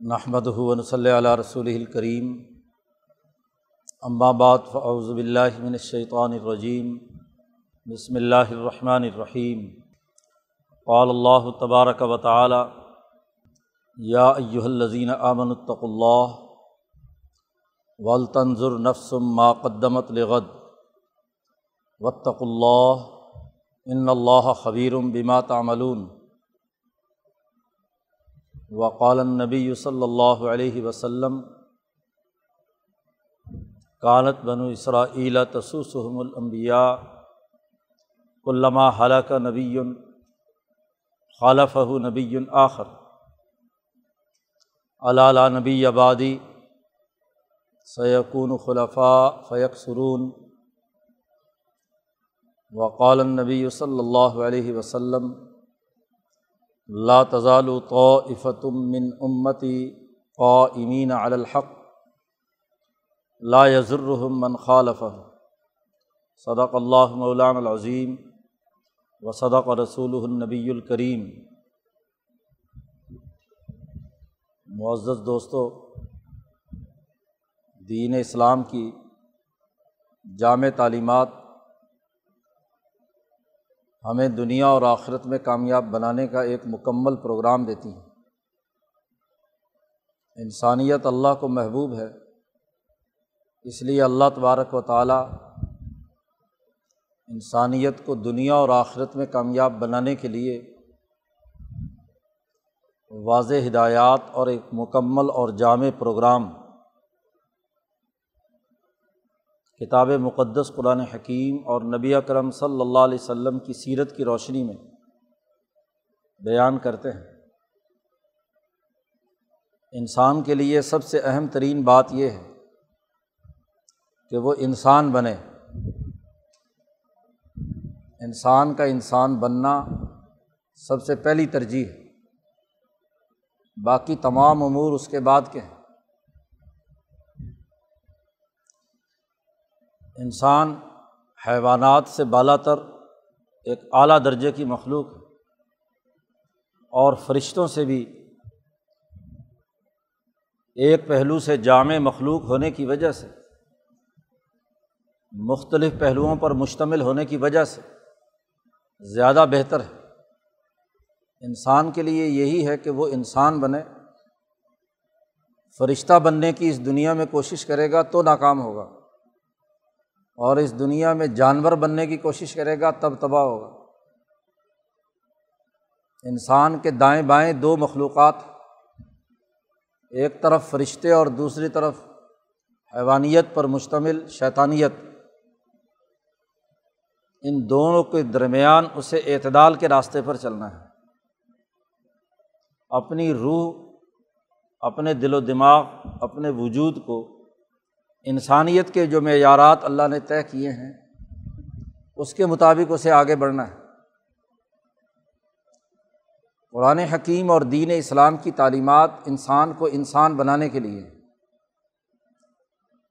نحمد ہُون صلی علیہ رسول الکریم بعد فاعوذ باللہ من الشیطان الرجیم بسم اللہ الرحمن الرحیم قال اللہ تبارک و تعالی یا ایہا الذین آمنوا اتقوا اللہ ولتنظر نفس ما قدمت لغد. واتقوا اللہ ان اللہ خبیر بما تعملون. وقال نبی صلی اللہ علیہ وسلم کانت بنو اسرا تسوسحم الانبیاء علامہ حلق نبی خالف نبی آخر علالہ نبی آبادی سیقون خلفاء فیق سرون وقال نبی صلی اللہ علیہ وسلم لا تزال طائفة من امتی قائمین علی الحق. لا يضرهم من خالفه. صدق اللہ مولان العظیم و صدق رسول النبی الکریم معزز دوستوں دین اسلام کی جامع تعلیمات ہمیں دنیا اور آخرت میں کامیاب بنانے کا ایک مکمل پروگرام دیتی ہیں۔ انسانیت اللہ کو محبوب ہے، اس لیے اللہ تبارک و تعالیٰ انسانیت کو دنیا اور آخرت میں کامیاب بنانے کے لیے واضح ہدایات اور ایک مکمل اور جامع پروگرام کتاب مقدس قرآن حکیم اور نبی اکرم صلی اللہ علیہ وسلم کی سیرت کی روشنی میں بیان کرتے ہیں۔ انسان کے لیے سب سے اہم ترین بات یہ ہے کہ وہ انسان بنے۔ انسان کا انسان بننا سب سے پہلی ترجیح ہے۔ باقی تمام امور اس کے بعد کے ہیں۔ انسان حیوانات سے بالا تر ایک اعلیٰ درجے کی مخلوق ہے اور فرشتوں سے بھی ایک پہلو سے جامع مخلوق ہونے کی وجہ سے، مختلف پہلوؤں پر مشتمل ہونے کی وجہ سے زیادہ بہتر ہے۔ انسان کے لیے یہی ہے کہ وہ انسان بنے، فرشتہ بننے کی اس دنیا میں کوشش کرے گا تو ناکام ہوگا۔ اور اس دنیا میں جانور بننے کی کوشش کرے گا تب تباہ ہوگا۔ انسان کے دائیں بائیں دو مخلوقات ایک طرف فرشتے اور دوسری طرف حیوانیت پر مشتمل شیطانیت۔ ان دونوں کے درمیان اسے اعتدال کے راستے پر چلنا ہے۔ اپنی روح، اپنے دل و دماغ، اپنے وجود کو انسانیت کے جو معیارات اللہ نے طے کیے ہیں، اس کے مطابق اسے آگے بڑھنا ہے۔ قرآن حکیم اور دین اسلام کی تعلیمات انسان کو انسان بنانے کے لیے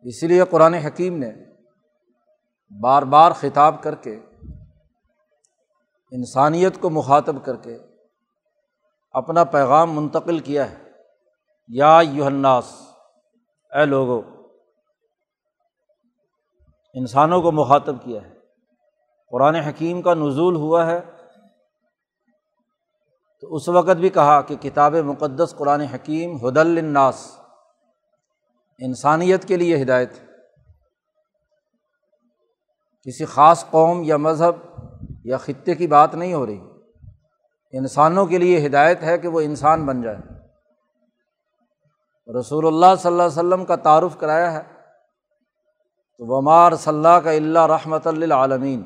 اسی لیے قرآن حکیم نے بار بار خطاب کر کے، انسانیت کو مخاطب کر کے اپنا پیغام منتقل کیا ہے۔ یا یوہناس اے لوگو انسانوں کو مخاطب کیا ہے۔ قرآن حکیم کا نزول ہوا ہے۔ تو اس وقت بھی کہا کہ کتاب مقدس قرآن حکیم حد الناس انسانیت کے لیے ہدایت۔ کسی خاص قوم یا مذہب یا خطے کی بات نہیں ہو رہی۔ انسانوں کے لیے ہدایت ہے کہ وہ انسان بن جائے رسول اللہ صلی اللہ علیہ وسلم کا تعارف کرایا ہے۔ تو ومار صلی کا اللہ رحمۃ للعالمین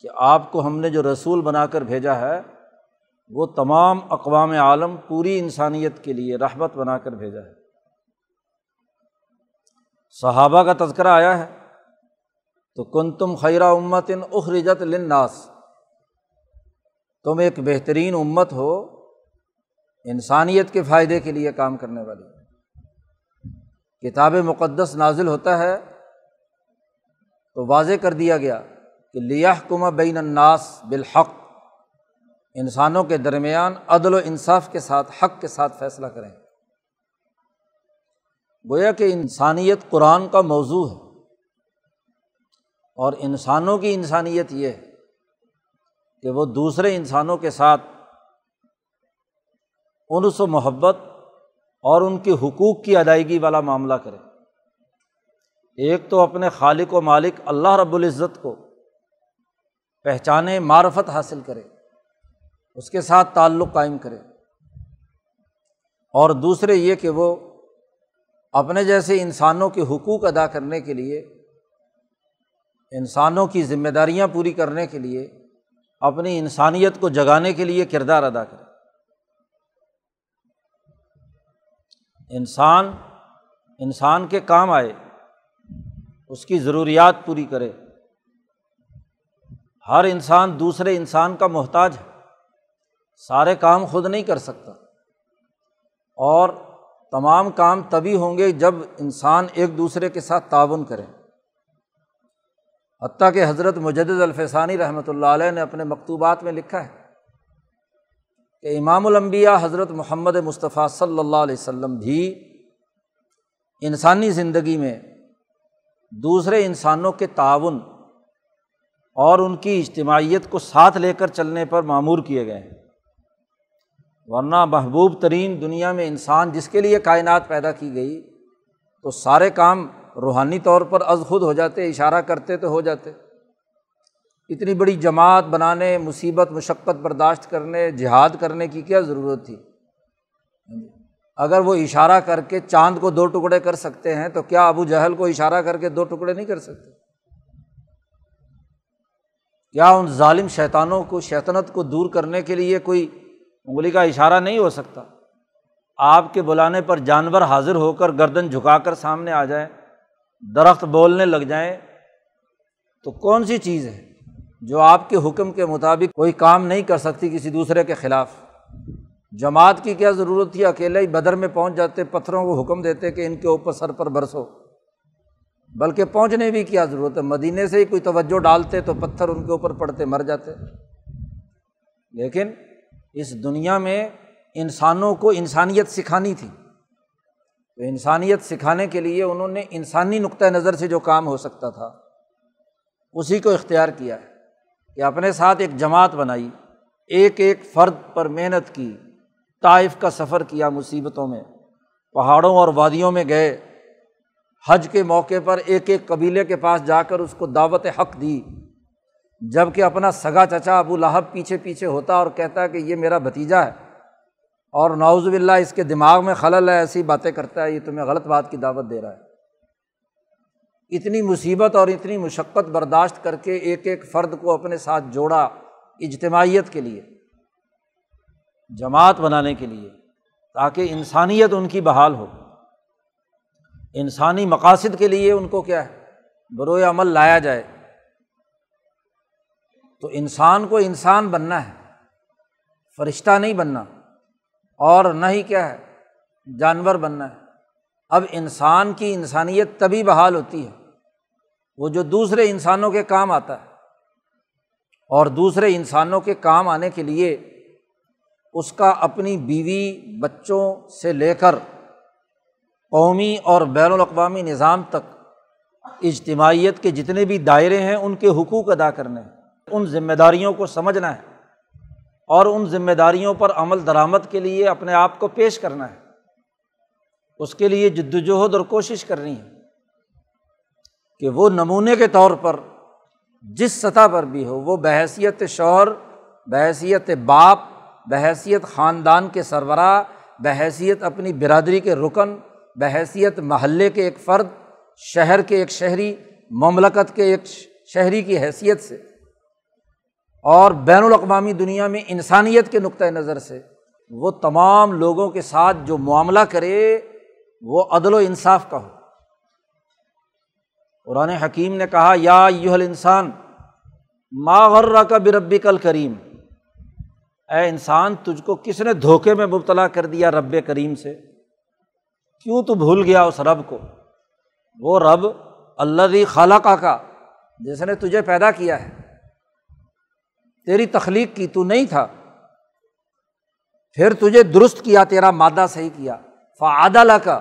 کہ آپ کو ہم نے جو رسول بنا کر بھیجا ہے، وہ تمام اقوام عالم پوری انسانیت کے لیے رحمت بنا کر بھیجا ہے۔ صحابہ کا تذکرہ آیا ہے۔ تو کن تم خیرہ امتن اخرجت لناس تم ایک بہترین امت ہو، انسانیت کے فائدے کے لیے کام کرنے والی۔ کتاب مقدس نازل ہوتا ہے تو واضح کر دیا گیا کہ لیہ کما بین الناس بالحق، انسانوں کے درمیان عدل و انصاف کے ساتھ، حق کے ساتھ فیصلہ کریں۔ گویا کہ انسانیت قرآن کا موضوع ہے اور انسانوں کی انسانیت یہ ہے کہ وہ دوسرے انسانوں کے ساتھ انس و محبت اور ان کے حقوق کی ادائیگی والا معاملہ کرے۔ ایک تو اپنے خالق و مالک اللہ رب العزت کو پہچانے، معرفت حاصل کرے، اس کے ساتھ تعلق قائم کرے۔ اور دوسرے یہ کہ وہ اپنے جیسے انسانوں کے حقوق ادا کرنے کے لیے، انسانوں کی ذمہ داریاں پوری کرنے کے لیے، اپنی انسانیت کو جگانے کے لیے کردار ادا کرے۔ انسان انسان کے کام آئے، اس کی ضروریات پوری کرے۔ ہر انسان دوسرے انسان کا محتاج ہے۔ سارے کام خود نہیں کر سکتا۔ اور تمام کام تبھی ہوں گے جب انسان ایک دوسرے کے ساتھ تعاون کرے۔ حتیٰ کہ حضرت مجد الفسانی رحمۃ اللہ علیہ نے اپنے مکتوبات میں لکھا ہے۔ کہ امام الانبیاء حضرت محمد مصطفیٰ صلی اللہ علیہ وسلم بھی انسانی زندگی میں دوسرے انسانوں کے تعاون اور ان کی اجتماعیت کو ساتھ لے کر چلنے پر معمور کیے گئے ہیں۔ ورنہ محبوب ترین دنیا میں انسان جس کے لیے کائنات پیدا کی گئی، تو سارے کام روحانی طور پر از خود ہو جاتے، اشارہ کرتے تو ہو جاتے۔ اتنی بڑی جماعت بنانے، مصیبت، مشقت برداشت کرنے، جہاد کرنے کی کیا ضرورت تھی؟ اگر وہ اشارہ کر کے چاند کو دو ٹکڑے کر سکتے ہیں تو کیا ابو جہل کو اشارہ کر کے دو ٹکڑے نہیں کر سکتے؟ کیا ان ظالم شیطانوں کو، شیطنت کو دور کرنے کے لیے کوئی انگلی کا اشارہ نہیں ہو سکتا؟ آپ کے بلانے پر جانور حاضر ہو کر گردن جھکا کر سامنے آ جائیں، درخت بولنے لگ جائیں، تو کون سی چیز ہے؟ جو آپ کے حکم کے مطابق کوئی کام نہیں کر سکتی کسی دوسرے کے خلاف۔ جماعت کی کیا ضرورت تھی؟ اکیلے ہی بدر میں پہنچ جاتے، پتھروں کو حکم دیتے کہ ان کے اوپر سر پر برسو۔ بلکہ پہنچنے بھی کیا ضرورت ہے؟ مدینے سے ہی کوئی توجہ ڈالتے تو پتھر ان کے اوپر پڑتے، مر جاتے۔ لیکن اس دنیا میں انسانوں کو انسانیت سکھانی تھی۔ تو انسانیت سکھانے کے لیے انہوں نے انسانی نقطۂ نظر سے جو کام ہو سکتا تھا، اسی کو اختیار کیا ہے۔ کہ اپنے ساتھ ایک جماعت بنائی، ایک ایک فرد پر محنت کی، طائف کا سفر کیا مصیبتوں میں۔ پہاڑوں اور وادیوں میں گئے۔ حج کے موقع پر ایک ایک قبیلے کے پاس جا کر اس کو دعوت حق دی۔ جبکہ اپنا سگا چچا ابو لہب پیچھے پیچھے ہوتا اور کہتا ہے کہ یہ میرا بھتیجا ہے۔ اور ناوز باللہ اس کے دماغ میں خلل ہے، ایسی باتیں کرتا ہے، یہ تمہیں غلط بات کی دعوت دے رہا ہے۔ اتنی مصیبت اور اتنی مشقت برداشت کر کے ایک ایک فرد کو اپنے ساتھ جوڑا اجتماعیت کے لیے، جماعت بنانے کے لیے، تاکہ انسانیت ان کی بحال ہو۔ انسانی مقاصد کے لیے ان کو کیا ہے؟ بروئے عمل لایا جائے۔ تو انسان کو انسان بننا ہے، فرشتہ نہیں بننا، اور نہ ہی کیا ہے، جانور بننا ہے۔ اب انسان کی انسانیت تبھی بحال ہوتی ہے۔ وہ جو دوسرے انسانوں کے کام آتا ہے اور دوسرے انسانوں کے کام آنے کے لیے اس کا اپنی بیوی بچوں سے لے کر قومی اور بین الاقوامی نظام تک اجتماعیت کے جتنے بھی دائرے ہیں، ان کے حقوق ادا کرنے ہیں۔ ان ذمہ داریوں کو سمجھنا ہے اور ان ذمہ داریوں پر عمل درآمد کے لیے اپنے آپ کو پیش کرنا ہے۔ اس کے لیے جد وجہد اور کوشش کرنی ہے۔ کہ وہ نمونے کے طور پر جس سطح پر بھی ہو، وہ بحیثیت شوہر، بحیثیت باپ، بحیثیت خاندان کے سربراہ بحیثیت اپنی برادری کے رکن، بحیثیت محلے کے ایک فرد، شہر کے ایک شہری، مملکت کے ایک شہری کی حیثیت سے، اور بین الاقوامی دنیا میں انسانیت کے نقطۂ نظر سے، وہ تمام لوگوں کے ساتھ جو معاملہ کرے، وہ عدل و انصاف کا ہو۔ قرآن حکیم نے کہا، یا یوہل انسان غرہ کا بربی کل کریم اے انسان، تجھ کو کس نے دھوکے میں مبتلا کر دیا رب کریم سے؟ کیوں تو بھول گیا اس رب کو؟ وہ رب اللہ خالہ کا جس نے تجھے پیدا کیا ہے۔ تیری تخلیق کی تو نہیں تھا۔ پھر تجھے درست کیا، تیرا مادہ صحیح کیا۔ فعدل کا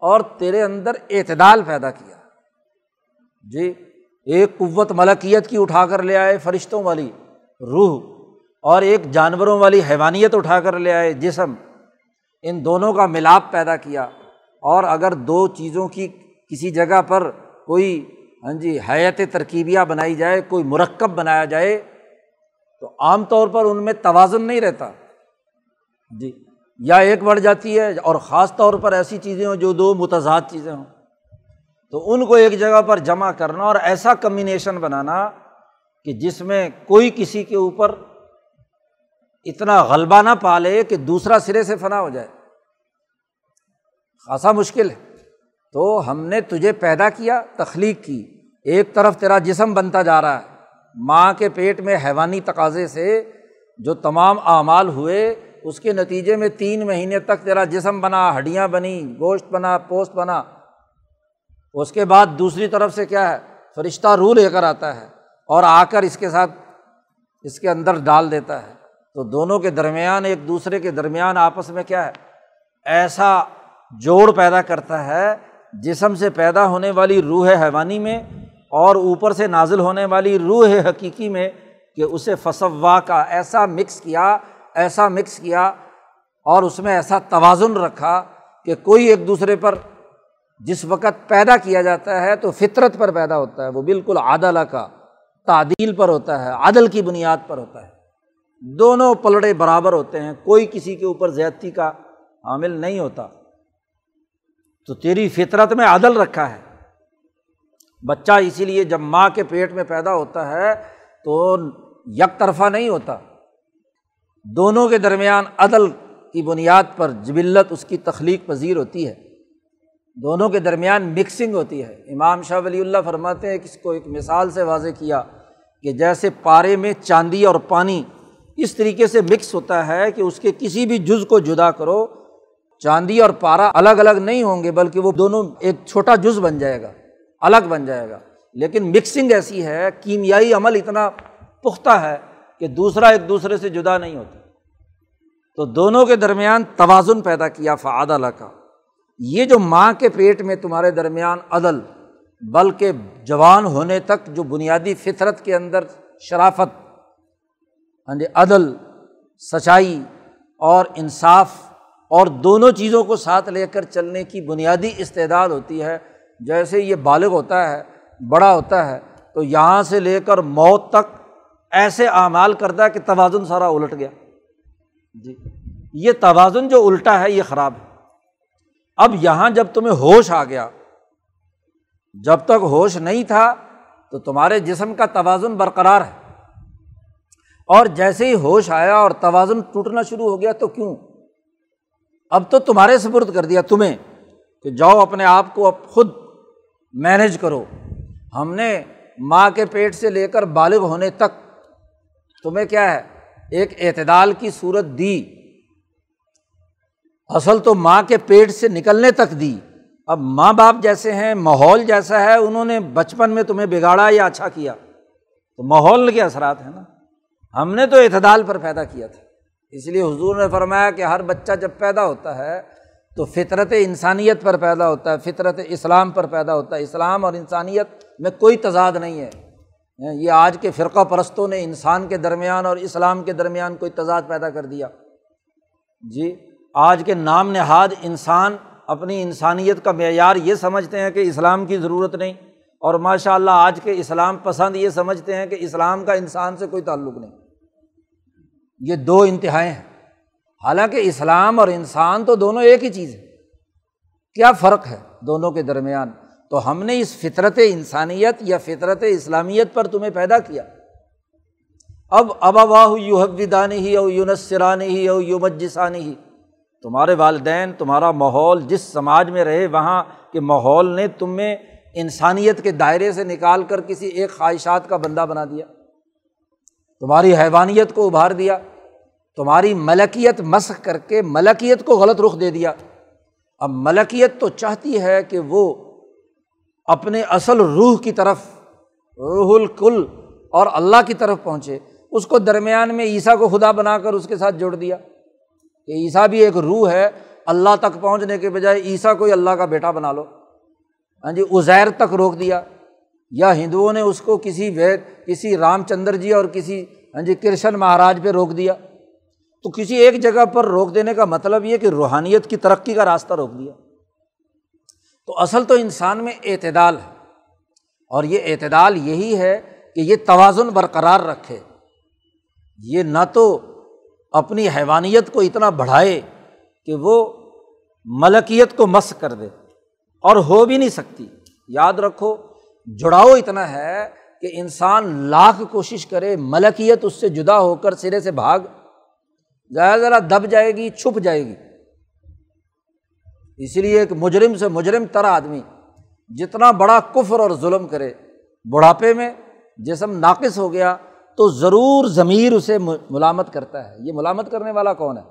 اور تیرے اندر اعتدال پیدا کیا۔ جی ایک قوت ملکیت کی اٹھا کر لے آئے فرشتوں والی، روح، اور ایک جانوروں والی حیوانیت اٹھا کر لے آئے جسم۔ ان دونوں کا ملاپ پیدا کیا۔ اور اگر دو چیزوں کی کسی جگہ پر کوئی ہاں جی حیت ترکیبیاں بنائی جائے، کوئی مرکب بنایا جائے، تو عام طور پر ان میں توازن نہیں رہتا۔ جی یا ایک بڑھ جاتی ہے اور خاص طور پر ایسی چیزیں ہوں جو دو متضاد چیزیں ہوں۔ تو ان کو ایک جگہ پر جمع کرنا اور ایسا کمبینیشن بنانا کہ جس میں کوئی کسی کے اوپر اتنا غلبہ نہ پالے کہ دوسرا سرے سے فنا ہو جائے۔ خاصا مشکل ہے۔ تو ہم نے تجھے پیدا کیا، تخلیق کی۔ ایک طرف تیرا جسم بنتا جا رہا ہے۔ ماں کے پیٹ میں حیوانی تقاضے سے جو تمام اعمال ہوئے، اس کے نتیجے میں تین مہینے تک تیرا جسم بنا، ہڈیاں بنی گوشت بنا پوسٹ بنا۔ اس کے بعد دوسری طرف سے کیا ہے؟ فرشتہ روح لے کر آتا ہے اور آ کر اس کے ساتھ اس کے اندر ڈال دیتا ہے۔ تو دونوں کے درمیان، ایک دوسرے کے درمیان آپس میں کیا ہے؟ ایسا جوڑ پیدا کرتا ہے، جسم سے پیدا ہونے والی روح حیوانی میں اور اوپر سے نازل ہونے والی روح حقیقی میں کہ اسے فصوا کا ایسا مکس کیا، ایسا مکس کیا اور اس میں ایسا توازن رکھا کہ کوئی ایک دوسرے پر جس وقت پیدا کیا جاتا ہے تو فطرت پر پیدا ہوتا ہے، وہ بالکل عادلہ کا تعدیل پر ہوتا ہے، عدل کی بنیاد پر ہوتا ہے۔ دونوں پلڑے برابر ہوتے ہیں، کوئی کسی کے اوپر زیادتی کا حامل نہیں ہوتا۔ تو تیری فطرت میں عدل رکھا ہے۔ بچہ اسی لیے جب ماں کے پیٹ میں پیدا ہوتا ہے تو یک طرفہ نہیں ہوتا۔ دونوں کے درمیان عدل کی بنیاد پر جبلت اس کی تخلیق پذیر ہوتی ہے۔ دونوں کے درمیان مکسنگ ہوتی ہے۔ امام شاہ ولی اللہ فرماتے ہیں کہ اس کو ایک مثال سے واضح کیا کہ جیسے پارے میں چاندی اور پانی اس طریقے سے مکس ہوتا ہے کہ اس کے کسی بھی جز کو جدا کرو، چاندی اور پارا الگ الگ نہیں ہوں گے بلکہ وہ دونوں ایک چھوٹا جز بن جائے گا، الگ بن جائے گا۔ لیکن مکسنگ ایسی ہے، کیمیائی عمل اتنا پختہ ہے کہ دوسرا ایک دوسرے سے جدا نہیں ہوتا۔ تو دونوں کے درمیان توازن پیدا کیا فعاد اللہ کا۔ یہ جو ماں کے پیٹ میں تمہارے درمیان عدل، بلکہ جوان ہونے تک جو بنیادی فطرت کے اندر شرافت ہاں جی عدل، سچائی اور انصاف اور دونوں چیزوں کو ساتھ لے کر چلنے کی بنیادی استعداد ہوتی ہے، جیسے یہ بالغ ہوتا ہے، بڑا ہوتا ہے، تو یہاں سے لے کر موت تک ایسے اعمال کرتا ہے کہ توازن سارا الٹ گیا۔ جی یہ توازن جو الٹا ہے، یہ خراب ہے۔ اب یہاں جب تمہیں ہوش آ گیا، جب تک ہوش نہیں تھا، تو تمہارے جسم کا توازن برقرار ہے۔ اور جیسے ہی ہوش آیا اور توازن ٹوٹنا شروع ہو گیا، تو کیوں؟ اب تو تمہارے سپرد کر دیا تمہیں کہ جاؤ اپنے آپ کو اب خود مینیج کرو۔ ہم نے ماں کے پیٹ سے لے کر بالغ ہونے تک تمہیں کیا ہے، ایک اعتدال کی صورت دی۔ اصل تو ماں کے پیٹ سے نکلنے تک دی۔ اب ماں باپ جیسے ہیں، ماحول جیسا ہے، انہوں نے بچپن میں تمہیں بگاڑا یا اچھا کیا؟ تو ماحول کے اثرات ہیں نا۔ ہم نے تو اعتدال پر پیدا کیا تھا۔ اس لیے حضور نے فرمایا کہ ہر بچہ جب پیدا ہوتا ہے تو فطرت انسانیت پر پیدا ہوتا ہے، فطرت اسلام پر پیدا ہوتا ہے۔ اسلام اور انسانیت میں کوئی تضاد نہیں ہے۔ یہ آج کے فرقہ پرستوں نے انسان کے درمیان اور اسلام کے درمیان کوئی تضاد پیدا کر دیا۔ جی؟ آج کے نام نہاد انسان اپنی انسانیت کا معیار یہ سمجھتے ہیں کہ اسلام کی ضرورت نہیں اور ماشاء اللہ آج کے اسلام پسند یہ سمجھتے ہیں کہ اسلام کا انسان سے کوئی تعلق نہیں۔ یہ دو انتہائیں ہیں۔ حالانکہ اسلام اور انسان تو دونوں ایک ہی چیز ہے۔ کیا فرق ہے دونوں کے درمیان؟ تو ہم نے اس فطرت انسانیت یا فطرت اسلامیت پر تمہیں پیدا کیا۔ اب ابا واہ یوحدانی ہی او یونسرانی ہی او یومجسانی ہی تمہارے والدین، تمہارا ماحول جس سماج میں رہے وہاں کے ماحول نے تمہیں انسانیت کے دائرے سے نکال کر کسی ایک خواہشات کا بندہ بنا دیا۔ تمہاری حیوانیت کو ابھار دیا۔ تمہاری ملکیت مسق کر کے ملکیت کو غلط رخ دے دیا۔ اب ملکیت تو چاہتی ہے کہ وہ اپنے اصل روح کی طرف، روح الکل اور اللہ کی طرف پہنچے۔ اس کو درمیان میں عیسیٰ کو خدا بنا کر اس کے ساتھ جوڑ دیا۔ کہ عیسیٰ بھی ایک روح ہے، اللہ تک پہنچنے کے بجائے عیسیٰ کو ہی اللہ کا بیٹا بنا لو۔ ہاں جی ازیر تک روک دیا۔ یا ہندوؤں نے اس کو کسی وید کسی رام چندر جی اور کسی ہاں جی کرشن مہاراج پہ روک دیا۔ تو کسی ایک جگہ پر روک دینے کا مطلب یہ کہ روحانیت کی ترقی کا راستہ روک دیا۔ تو اصل تو انسان میں اعتدال ہے۔ اور یہ اعتدال یہی ہے کہ یہ توازن برقرار رکھے۔ یہ نہ تو اپنی حیوانیت کو اتنا بڑھائے کہ وہ ملکیت کو مس کر دے اور ہو بھی نہیں سکتی۔ یاد رکھو، جڑاؤ اتنا ہے کہ انسان لاکھ کوشش کرے، ملکیت اس سے جدا ہو کر سرے سے بھاگ۔ ذرا ذرا دب جائے گی، چھپ جائے گی۔ اسی لیے ایک مجرم سے مجرم تر آدمی جتنا بڑا کفر اور ظلم کرے، بڑھاپے میں جسم ناقص ہو گیا تو ضرور ضمیر اسے ملامت کرتا ہے۔ یہ ملامت کرنے والا کون ہے؟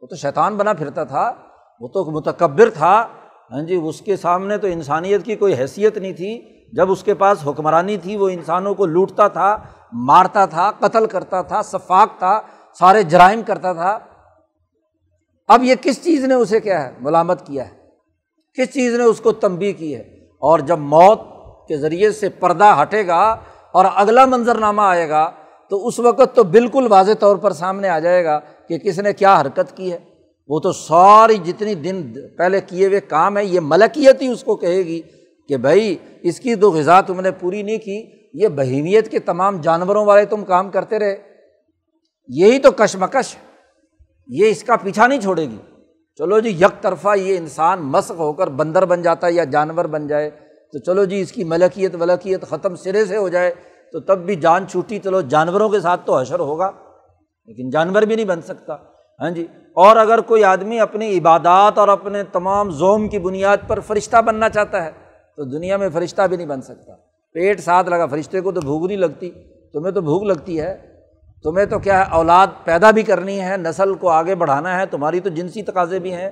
وہ تو شیطان بنا پھرتا تھا، وہ تو متکبر تھا۔ ہاں جی اس کے سامنے تو انسانیت کی کوئی حیثیت نہیں تھی۔ جب اس کے پاس حکمرانی تھی، وہ انسانوں کو لوٹتا تھا، مارتا تھا، قتل کرتا تھا شفاق تھا، سارے جرائم کرتا تھا۔ اب یہ کس چیز نے اسے کیا ہے؟ ملامت کیا ہے۔ کس چیز نے اس کو تنبی کی ہے؟ اور جب موت کے ذریعے سے پردہ ہٹے گا اور اگلا منظر نامہ آئے گا تو اس وقت تو بالکل واضح طور پر سامنے آ جائے گا کہ کس نے کیا حرکت کی ہے۔ وہ تو ساری جتنی دن پہلے کیے ہوئے کام ہے یہ ملکیت ہی اس کو کہے گی کہ بھائی، اس کی تو غذا تم نے پوری نہیں کی، یہ بہیمیت کے تمام جانوروں والے تم کام کرتے رہے۔ یہی تو کشمکش یہ اس کا پیچھا نہیں چھوڑے گی۔ چلو جی یک طرفہ یہ انسان مسق ہو کر بندر بن جاتا ہے یا جانور بن جائے۔ تو چلو جی اس کی ملکیت ولکیت ختم سرے سے ہو جائے، تو تب بھی جان چھوٹی، چلو جانوروں کے ساتھ تو حشر ہوگا، لیکن جانور بھی نہیں بن سکتا۔ ہاں جی اور اگر کوئی آدمی اپنی عبادات اور اپنے تمام زوم کی بنیاد پر فرشتہ بننا چاہتا ہے، تو دنیا میں فرشتہ بھی نہیں بن سکتا۔ پیٹ ساتھ لگا، فرشتے کو تو بھوک نہیں لگتی، تمہیں تو بھوک لگتی ہے۔ تمہیں تو کیا ہے، اولاد پیدا بھی کرنی ہے، نسل کو آگے بڑھانا ہے، تمہاری تو جنسی تقاضے بھی ہیں۔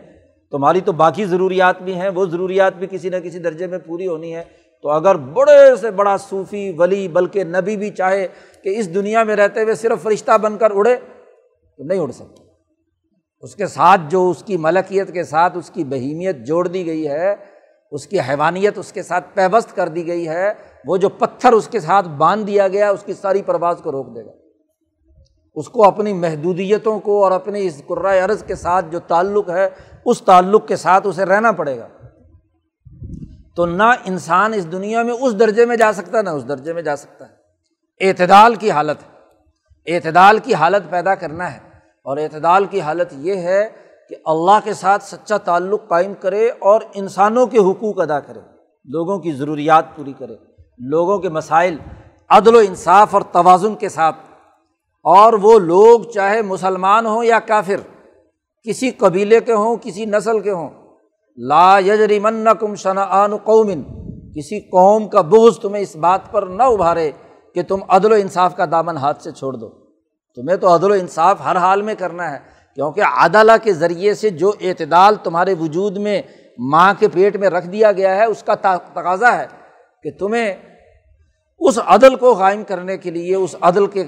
تمہاری تو باقی ضروریات بھی ہیں، وہ ضروریات بھی کسی نہ کسی درجے میں پوری ہونی ہے تو اگر بڑے سے بڑا صوفی، ولی، بلکہ نبی بھی چاہے کہ اس دنیا میں رہتے ہوئے صرف فرشتہ بن کر اڑے، تو نہیں اڑ سکتا اس کے ساتھ جو اس کی ملکیت کے ساتھ اس کی بہیمیت جوڑ دی گئی ہے، اس کی حیوانیت اس کے ساتھ پیوست کر دی گئی ہے، وہ جو پتھر اس کے ساتھ باندھ دیا گیا، اس کی ساری پرواز کو روک دے گا۔ اس کو اپنی محدودیتوں کو اور اپنی اس قرۂۂ عرض کے ساتھ جو تعلق ہے اس تعلق کے ساتھ اسے رہنا پڑے گا۔ تو نہ انسان اس دنیا میں اس درجے میں جا سکتا، نہ اس درجے میں جا سکتا۔ ہے اعتدال کی حالت ہے اعتدال کی حالت پیدا کرنا ہے۔ اور اعتدال کی حالت یہ ہے کہ اللہ کے ساتھ سچا تعلق قائم کرے اور انسانوں کے حقوق ادا کرے۔ لوگوں کی ضروریات پوری کرے۔ لوگوں کے مسائل، عدل و انصاف اور توازن کے ساتھ۔ اور وہ لوگ، چاہے مسلمان ہوں یا کافر کسی قبیلے کے ہوں، کسی نسل کے ہوں۔ لا یجری من کم شنعان قومن، کسی قوم کا بغض تمہیں اس بات پر نہ ابھارے کہ تم عدل و انصاف کا دامن ہاتھ سے چھوڑ دو۔ تمہیں تو عدل و انصاف ہر حال میں کرنا ہے، کیونکہ عدالہ کے ذریعے سے جو اعتدال تمہارے وجود میں ماں کے پیٹ میں رکھ دیا گیا ہے، اس کا تقاضا ہے کہ تمہیں اس عدل کو قائم کرنے کے لیے، اس عدل کے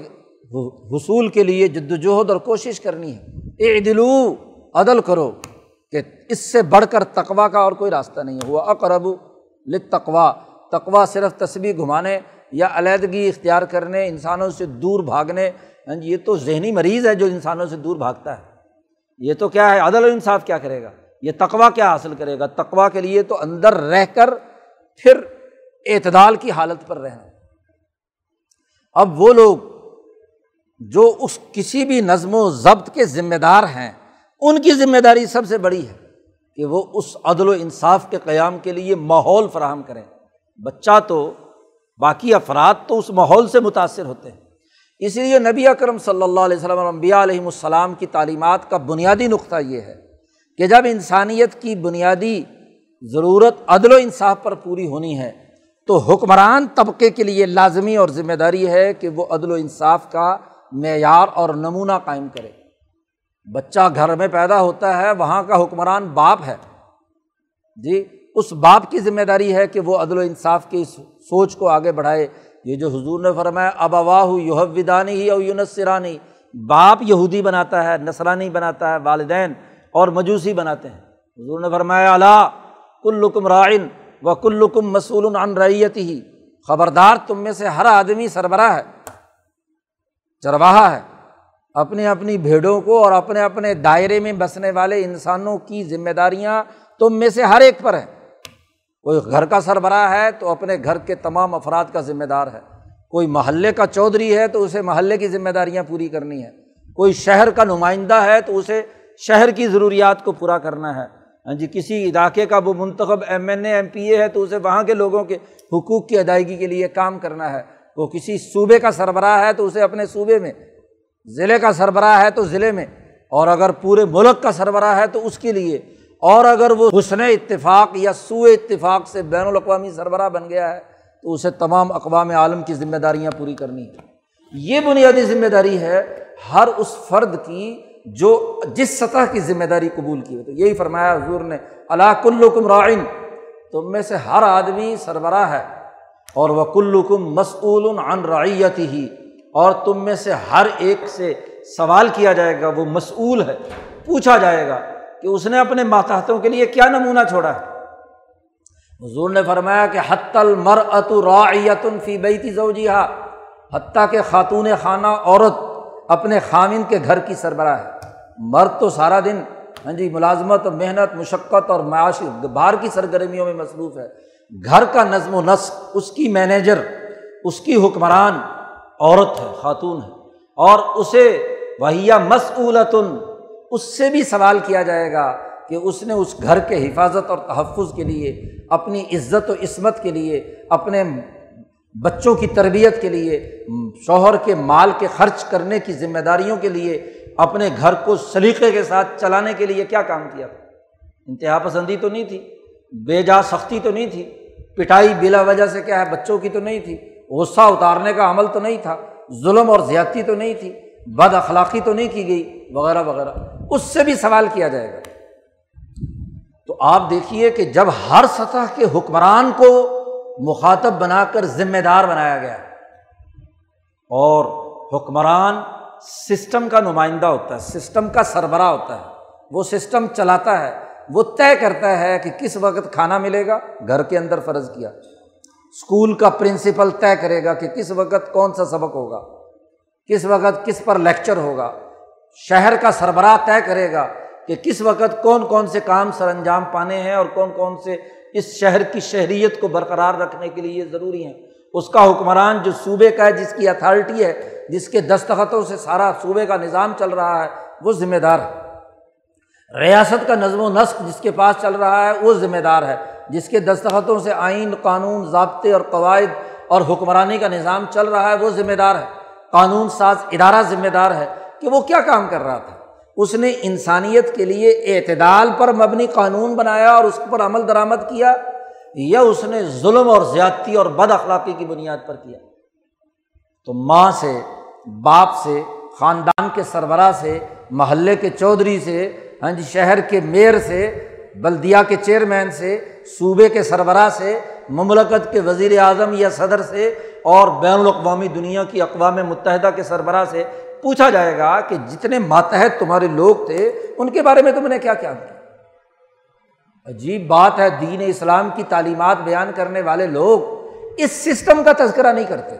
حصول کے لیے جد وجہد اور کوشش کرنی ہے۔ اے دلو عدل کرو کہ اس سے بڑھ کر تقوا کا اور کوئی راستہ نہیں ہے۔ وہ اقرب لقوا تقوا صرف تصویر گھمانے یا علیحدگی اختیار کرنے، انسانوں سے دور بھاگنے۔ ہاں جی، یہ تو ذہنی مریض ہے جو انسانوں سے دور بھاگتا ہے۔ یہ تو کیا ہے؟ عدل و انصاف کیا کرے گا؟ یہ تقوا کیا حاصل کرے گا؟ تقوا کے لیے تو اندر رہ کر پھر اعتدال کی حالت پر رہنا۔ اب وہ لوگ جو اس کسی بھی نظم و ضبط کے ذمہ دار ہیں ان کی ذمہ داری سب سے بڑی ہے کہ وہ اس عدل و انصاف کے قیام کے لیے ماحول فراہم کریں۔ بچہ تو، باقی افراد تو اس ماحول سے متاثر ہوتے ہیں۔ اس لیے نبی اکرم صلی اللہ علیہ وسلم امبیا علیہم السلام کی تعلیمات کا بنیادی نقطہ یہ ہے کہ جب انسانیت کی بنیادی ضرورت عدل و انصاف پر پوری ہونی ہے، تو حکمران طبقے کے لیے لازمی اور ذمہ داری ہے کہ وہ عدل و انصاف کا معیار اور نمونہ قائم کرے۔ بچہ گھر میں پیدا ہوتا ہے، وہاں کا حکمران باپ ہے۔ جی اس باپ کی ذمہ داری ہے کہ وہ عدل و انصاف کی سوچ کو آگے بڑھائے۔ یہ جو حضور نے فرمایا اب اواہ یوحدانی ہی اور یونس سرانی باپ یہودی بناتا ہے نسرانی بناتا ہے، والدین اور مجوسی بناتے ہیں۔ حضور نے فرمایا اللہ کلکم رائن و کلکم مسول عن ریت ہی خبردار تم میں سے ہر آدمی سربراہ ہے، چرواہا ہے۔ اپنی اپنی بھیڑوں کو اور اپنے اپنے دائرے میں بسنے والے انسانوں کی ذمہ داریاں تم میں سے ہر ایک پر ہے کوئی گھر کا سربراہ ہے تو اپنے گھر کے تمام افراد کا ذمہ دار ہے۔ کوئی محلے کا چودھری ہے تو اسے محلے کی ذمہ داریاں پوری کرنی ہے کوئی شہر کا نمائندہ ہے تو اسے شہر کی ضروریات کو پورا کرنا ہے۔ ہاں جی کسی علاقے کا وہ منتخب M N A, M P A ہے تو اسے وہاں کے لوگوں کے حقوق کی ادائیگی کے لیے کام کرنا ہے۔ وہ کسی صوبے کا سربراہ ہے تو اسے اپنے صوبے میں ضلع کا سربراہ ہے تو ضلع میں، اور اگر پورے ملک کا سربراہ ہے تو اس کے لیے۔ اور اگر وہ حسن اتفاق یا سو اتفاق سے بین الاقوامی سربراہ بن گیا ہے، تو اسے تمام اقوام عالم کی ذمہ داریاں پوری کرنی ہے یہ بنیادی ذمہ داری ہے ہر اس فرد کی جو جس سطح کی ذمہ داری قبول کی ہو۔ تو یہی فرمایا حضور نے اللہ کلکم رائن تم میں سے ہر آدمی سربراہ ہے، اور وہ کلکم مسعول عن رعیت ہی اور تم میں سے ہر ایک سے سوال کیا جائے گا، وہ مسعول ہے۔ پوچھا جائے گا کہ اس نے اپنے ماتحتوں کے لیے کیا نمونہ چھوڑا ہے۔ حضور نے فرمایا کہ حت المر اتو فی بیتی زوجیہ حتیٰ کہ خاتون خانہ عورت اپنے خامن کے گھر کی سربراہ ہے۔ مرد تو سارا دن ہاں جی ملازمت اور محنت، مشقت اور معاشی باہر کی سرگرمیوں میں مصروف ہے۔ گھر کا نظم و نسق، اس کی مینیجر، اس کی حکمران عورت ہے، خاتون ہے۔ اور اسے وہیا مسعولتن اس سے بھی سوال کیا جائے گا کہ اس نے اس گھر کے حفاظت اور تحفظ کے لیے، اپنی عزت و عصمت کے لیے، اپنے بچوں کی تربیت کے لیے، شوہر کے مال کے خرچ کرنے کی ذمہ داریوں کے لیے، اپنے گھر کو سلیقے کے ساتھ چلانے کے لیے کیا کام کیا انتہا پسندی تو نہیں تھی، بے جا سختی تو نہیں تھی، پٹائی بلا وجہ سے کیا ہے، بچوں کی تو نہیں تھی۔ غصہ اتارنے کا عمل تو نہیں تھا، ظلم اور زیادتی تو نہیں تھی، بد اخلاقی تو نہیں کی گئی، وغیرہ وغیرہ۔ اس سے بھی سوال کیا جائے گا۔ تو آپ دیکھیے کہ جب ہر سطح کے حکمران کو مخاطب بنا کر ذمہ دار بنایا گیا اور حکمران سسٹم کا نمائندہ ہوتا ہے، سسٹم کا سربراہ ہوتا ہے، وہ سسٹم چلاتا ہے، وہ طے کرتا ہے کہ کس وقت کھانا ملے گا، گھر کے اندر فرض کیا۔ اسکول کا پرنسپل طے کرے گا کہ کس وقت کون سا سبق ہوگا، کس وقت کس پر لیکچر ہوگا۔ شہر کا سربراہ طے کرے گا کہ کس وقت کون کون سے کام سر انجام پانے ہیں اور کون کون سے اس شہر کی شہریت کو برقرار رکھنے کے لیے ضروری ہیں۔ اس کا حکمران جو صوبے کا ہے، جس کی اتھارٹی ہے، جس کے دستخطوں سے سارا صوبے کا نظام چل رہا ہے، وہ ذمہ دار ہے۔ ریاست کا نظم و نسق جس کے پاس چل رہا ہے، وہ ذمہ دار ہے۔ جس کے دستخطوں سے آئین، قانون، ضابطے اور قواعد اور حکمرانی کا نظام چل رہا ہے، وہ ذمہ دار ہے۔ قانون ساز ادارہ ذمہ دار ہے کہ وہ کیا کام کر رہا تھا۔ اس نے انسانیت کے لیے اعتدال پر مبنی قانون بنایا اور اس پر عمل درآمد کیا یا اس نے ظلم اور زیادتی اور بد اخلاقی کی بنیاد پر کیا۔ تو ماں سے، باپ سے، خاندان کے سربراہ سے، محلے کے چودھری سے ہاں جی شہر کے میئر سے بلدیا کے چیئرمین سے، صوبے کے سربراہ سے، مملکت کے وزیر اعظم یا صدر سے اور بین الاقوامی دنیا کی اقوام متحدہ کے سربراہ سے پوچھا جائے گا کہ جتنے ماتحت تمہارے لوگ تھے، ان کے بارے میں تم نے کیا کیا؟ عجیب بات ہے، دین اسلام کی تعلیمات بیان کرنے والے لوگ اس سسٹم کا تذکرہ نہیں کرتے۔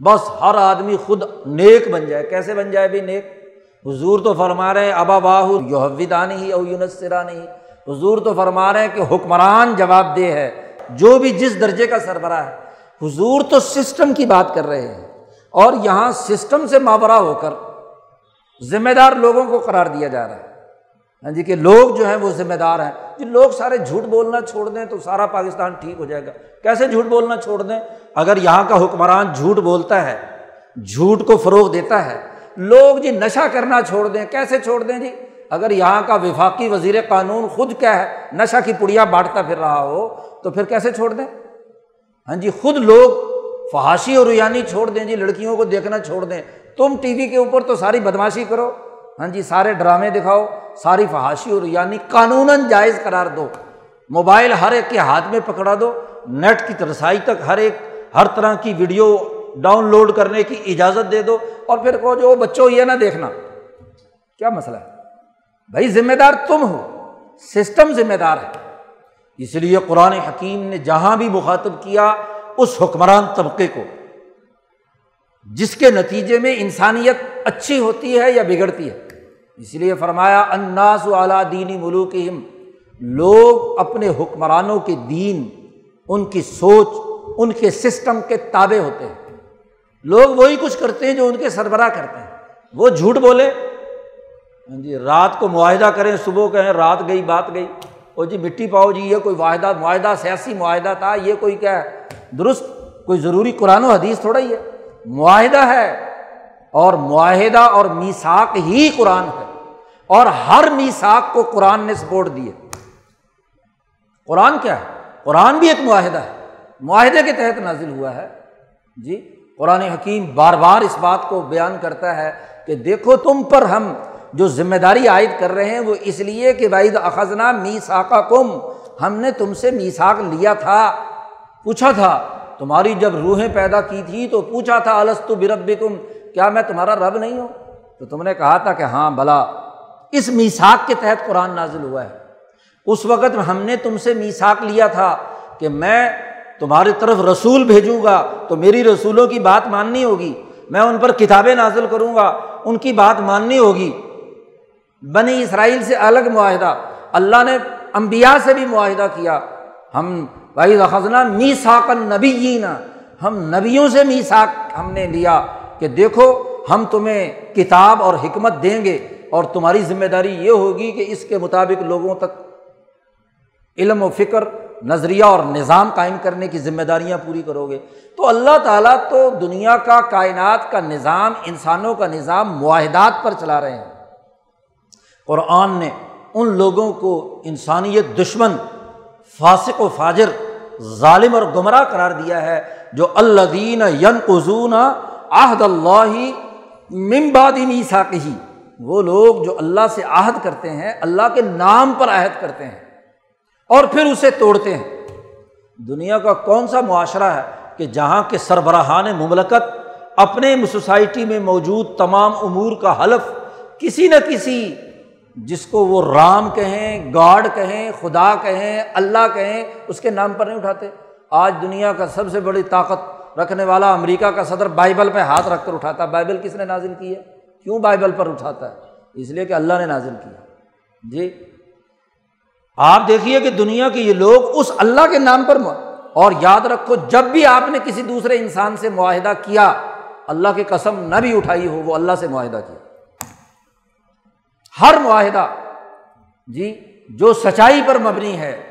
بس ہر آدمی خود نیک بن جائے۔ کیسے بن جائے بھی نیک؟ حضور تو فرما رہے ابا باہ یوحدانی ہی او یونسرانی حضور تو فرما رہے ہیں کہ حکمران جواب دہ ہے، جو بھی جس درجے کا سربراہ ہے۔ حضور تو سسٹم کی بات کر رہے ہیں اور یہاں سسٹم سے ماورا ہو کر ذمہ دار لوگوں کو قرار دیا جا رہا ہے۔ ہاں جی کہ لوگ جو ہیں وہ ذمہ دار ہیں۔ جی لوگ سارے جھوٹ بولنا چھوڑ دیں تو سارا پاکستان ٹھیک ہو جائے گا۔ کیسے جھوٹ بولنا چھوڑ دیں؟ اگر یہاں کا حکمران جھوٹ بولتا ہے، جھوٹ کو فروغ دیتا ہے لوگ جی نشہ کرنا چھوڑ دیں، کیسے چھوڑ دیں جی؟ اگر یہاں کا وفاقی وزیر قانون خود کیا ہے نشہ کی پڑیا بانٹتا پھر رہا ہو، تو پھر کیسے چھوڑ دیں؟ ہاں جی خود لوگ فحاشی اور ریانی چھوڑ دیں جی لڑکیوں کو دیکھنا چھوڑ دیں۔ تم ٹی وی کے اوپر تو ساری بدماشی کرو۔ ہاں جی سارے ڈرامے دکھاؤ، ساری فحاشی اور ریانی قانون جائز قرار دو۔ موبائل ہر ایک کے ہاتھ میں پکڑا دو، نیٹ کی رسائی تک ہر ایک، ہر طرح کی ویڈیو ڈاؤن لوڈ کرنے کی اجازت دے دو اور پھر کہو جو بچوں یہ نہ دیکھنا۔ کیا مسئلہ ہے؟ بھائی ذمہ دار تم ہو، سسٹم ذمہ دار ہے۔ اس لیے قرآن حکیم نے جہاں بھی مخاطب کیا اس حکمران طبقے کو، جس کے نتیجے میں انسانیت اچھی ہوتی ہے یا بگڑتی ہے۔ اس لیے فرمایا اناس اعلیٰ دینی ملوک لوگ اپنے حکمرانوں کے دین، ان کی سوچ، ان کے سسٹم کے تابے ہوتے ہیں۔ لوگ وہی کچھ کرتے ہیں جو ان کے سربراہ کرتے ہیں۔ وہ جھوٹ بولے۔ ہاں جی رات کو معاہدہ کریں، صبح کہیں رات گئی، بات گئی۔ او جی مٹی پاؤ جی یہ کوئی معاہدہ معاہدہ سیاسی معاہدہ تھا، یہ کوئی کیا ہے؟ درست، کوئی ضروری قرآن و حدیث تھوڑا ہی ہے۔ معاہدہ ہے اور معاہدہ اور میساک ہی قرآن ہے۔ اور ہر میساک کو قرآن نے سپورٹ دیے قرآن کیا ہے؟ قرآن بھی ایک معاہدہ ہے۔ معاہدے کے تحت نازل ہوا ہے۔ جی قرآن حکیم بار بار اس بات کو بیان کرتا ہے کہ دیکھو تم پر ہم جو ذمہ داری عائد کر رہے ہیں وہ اس لیے کہ بھائی اخذنا میساکا کم ہم نے تم سے میساک لیا تھا، پوچھا تھا۔ تمہاری جب روحیں پیدا کی تھی تو پوچھا تھا السط برب کم کیا میں تمہارا رب نہیں ہوں؟ تو تم نے کہا تھا کہ ہاں بلا۔ اس میساک کے تحت قرآن نازل ہوا ہے۔ اس وقت ہم نے تم سے میساک لیا تھا کہ میں تمہاری طرف رسول بھیجوں گا تو میری رسولوں کی بات ماننی ہوگی، میں ان پر کتابیں نازل کروں گا، ان کی بات ماننی ہوگی۔ بنی اسرائیل سے الگ معاہدہ، اللہ نے امبیا سے بھی معاہدہ کیا۔ ہم بھائی خزنہ می ساکن نبی نا ہم نبیوں سے می ساک ہم نے لیا کہ دیکھو، ہم تمہیں کتاب اور حکمت دیں گے اور تمہاری ذمہ داری یہ ہوگی کہ اس کے مطابق لوگوں تک علم و فکر نظریہ اور نظام قائم کرنے کی ذمہ داریاں پوری کرو گے۔ تو اللہ تعالیٰ تو دنیا کا، کائنات کا نظام، انسانوں کا نظام معاہدات پر چلا رہے ہیں۔ قرآن نے ان لوگوں کو انسانیت دشمن، فاسق و فاجر، ظالم اور گمراہ قرار دیا ہے، جو اللہ دین ین قزون عہد اللہ ممبادی میساکی وہ لوگ جو اللہ سے عہد کرتے ہیں، اللہ کے نام پر عہد کرتے ہیں۔ اور پھر اسے توڑتے ہیں۔ دنیا کا کون سا معاشرہ ہے کہ جہاں کے سربراہان مملکت اپنے سوسائٹی میں موجود تمام امور کا حلف کسی نہ کسی جس کو وہ رام کہیں، گاڈ کہیں، خدا کہیں، اللہ کہیں، اس کے نام پر نہیں اٹھاتے۔ آج دنیا کا سب سے بڑی طاقت رکھنے والا امریکہ کا صدر بائبل پہ ہاتھ رکھ کر اٹھاتا۔ ہے بائبل کس نے نازل کی ہے؟ کیوں بائبل پر اٹھاتا ہے؟ اس لیے کہ اللہ نے نازل کیا جی آپ دیکھیے کہ دنیا کے یہ لوگ اس اللہ کے نام پر اور یاد رکھو، جب بھی آپ نے کسی دوسرے انسان سے معاہدہ کیا، اللہ کی قسم نہ بھی اٹھائی ہو، وہ اللہ سے معاہدہ کیا۔ ہر معاہدہ جی جو سچائی پر مبنی ہے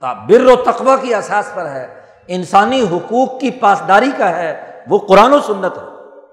بر و تقبہ کی احساس پر ہے، انسانی حقوق کی پاسداری کا ہے، وہ قرآن و سنت ہے۔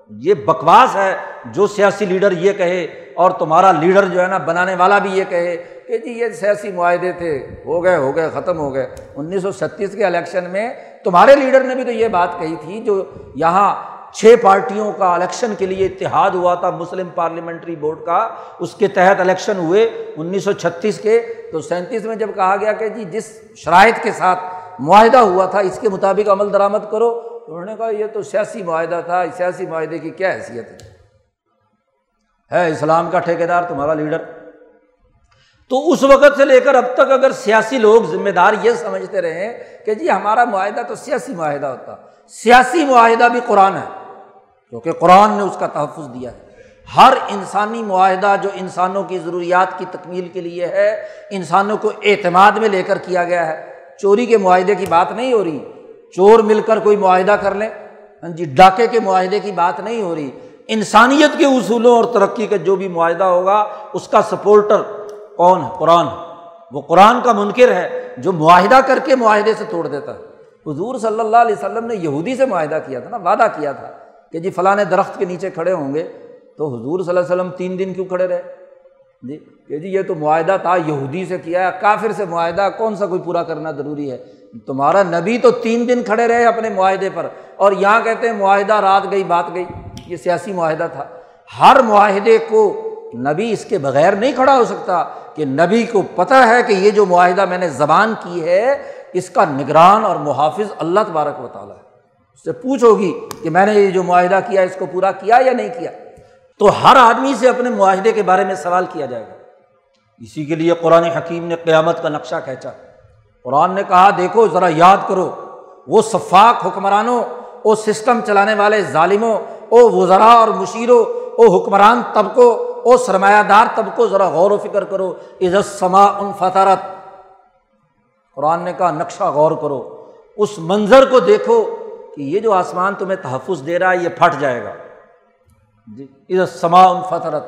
یہ بکواس ہے، جو سیاسی لیڈر یہ کہے اور تمہارا لیڈر جو ہے نا، بنانے والا بھی یہ کہے۔ کہ جی یہ سیاسی معاہدے تھے، ہو گئے ہو گئے، ختم ہو گئے۔ انیس سو چھتیس کے الیکشن میں تمہارے لیڈر نے بھی تو یہ بات کہی تھی، جو یہاں چھ پارٹیوں کا الیکشن کے لیے اتحاد ہوا تھا، مسلم پارلیمنٹری بورڈ کا، اس کے تحت الیکشن ہوئے انیس سو چھتیس کے۔ تو سینتیس میں جب کہا گیا کہ جی جس شرائط کے ساتھ معاہدہ ہوا تھا، اس کے مطابق عمل درآمد کرو، تو انہوں نے کہا یہ تو سیاسی معاہدہ تھا، سیاسی معاہدے کی کیا حیثیت ہے؟ اسلام کا ٹھیکیدار تمہارا لیڈر۔ تو اس وقت سے لے کر اب تک اگر سیاسی لوگ ذمہ دار یہ سمجھتے رہے کہ جی ہمارا معاہدہ تو سیاسی معاہدہ ہوتا، سیاسی معاہدہ بھی قرآن ہے، کیونکہ قرآن نے اس کا تحفظ دیا ہے۔ ہر انسانی معاہدہ جو انسانوں کی ضروریات کی تکمیل کے لیے ہے، انسانوں کو اعتماد میں لے کر کیا گیا ہے۔ چوری کے معاہدے کی بات نہیں ہو رہی، چور مل کر کوئی معاہدہ کر لیں ہاں جی ڈاکے کے معاہدے کی بات نہیں ہو رہی۔ انسانیت کے اصولوں اور ترقی کا جو بھی معاہدہ ہوگا، اس کا سپورٹر کون ہے؟ قرآن۔ وہ قرآن کا منکر ہے جو معاہدہ کر کے معاہدے سے توڑ دیتا ہے۔ حضور صلی اللہ علیہ وسلم نے یہودی سے معاہدہ کیا تھا نا، وعدہ کیا تھا کہ جی فلاں درخت کے نیچے کھڑے ہوں گے تو حضور صلی اللہ علیہ وسلم تین دن کیوں کھڑے رہے؟ جی کہ جی یہ تو معاہدہ تھا، یہودی سے کیا ہے، کافر سے معاہدہ، کون سا کوئی پورا کرنا ضروری ہے؟ تمہارا نبی تو تین دن کھڑے رہے اپنے معاہدے پر اور یہاں کہتے ہیں معاہدہ رات گئی، بات گئی۔ یہ سیاسی معاہدہ تھا۔ ہر معاہدے کو نبی اس کے بغیر نہیں کھڑا ہو سکتا کہ نبی کو پتہ ہے کہ یہ جو معاہدہ میں نے زبان کی ہے، اس کا نگران اور محافظ اللہ تبارک و تعالیٰ ہے۔ اس سے پوچھ ہوگی کہ میں نے یہ جو معاہدہ کیا، اس کو پورا کیا یا نہیں کیا؟ تو ہر آدمی سے اپنے معاہدے کے بارے میں سوال کیا جائے گا۔ اسی کے لیے قرآن حکیم نے قیامت کا نقشہ کھینچا۔ قرآن نے کہا، دیکھو، ذرا یاد کرو، وہ شفاق حکمرانوں وہ سسٹم چلانے والے ظالموں، او وزراء اور مشیروں، او حکمران طبقوں او سرمایہ دار طبقوں ذرا غور و فکر کرو عزت سما ان فطارت قرآن نے کہا، نقشہ غور کرو۔ اس منظر کو دیکھو کہ یہ جو آسمان تمہیں تحفظ دے رہا ہے، یہ پھٹ جائے گا۔ جی، عزت سما ان فطرت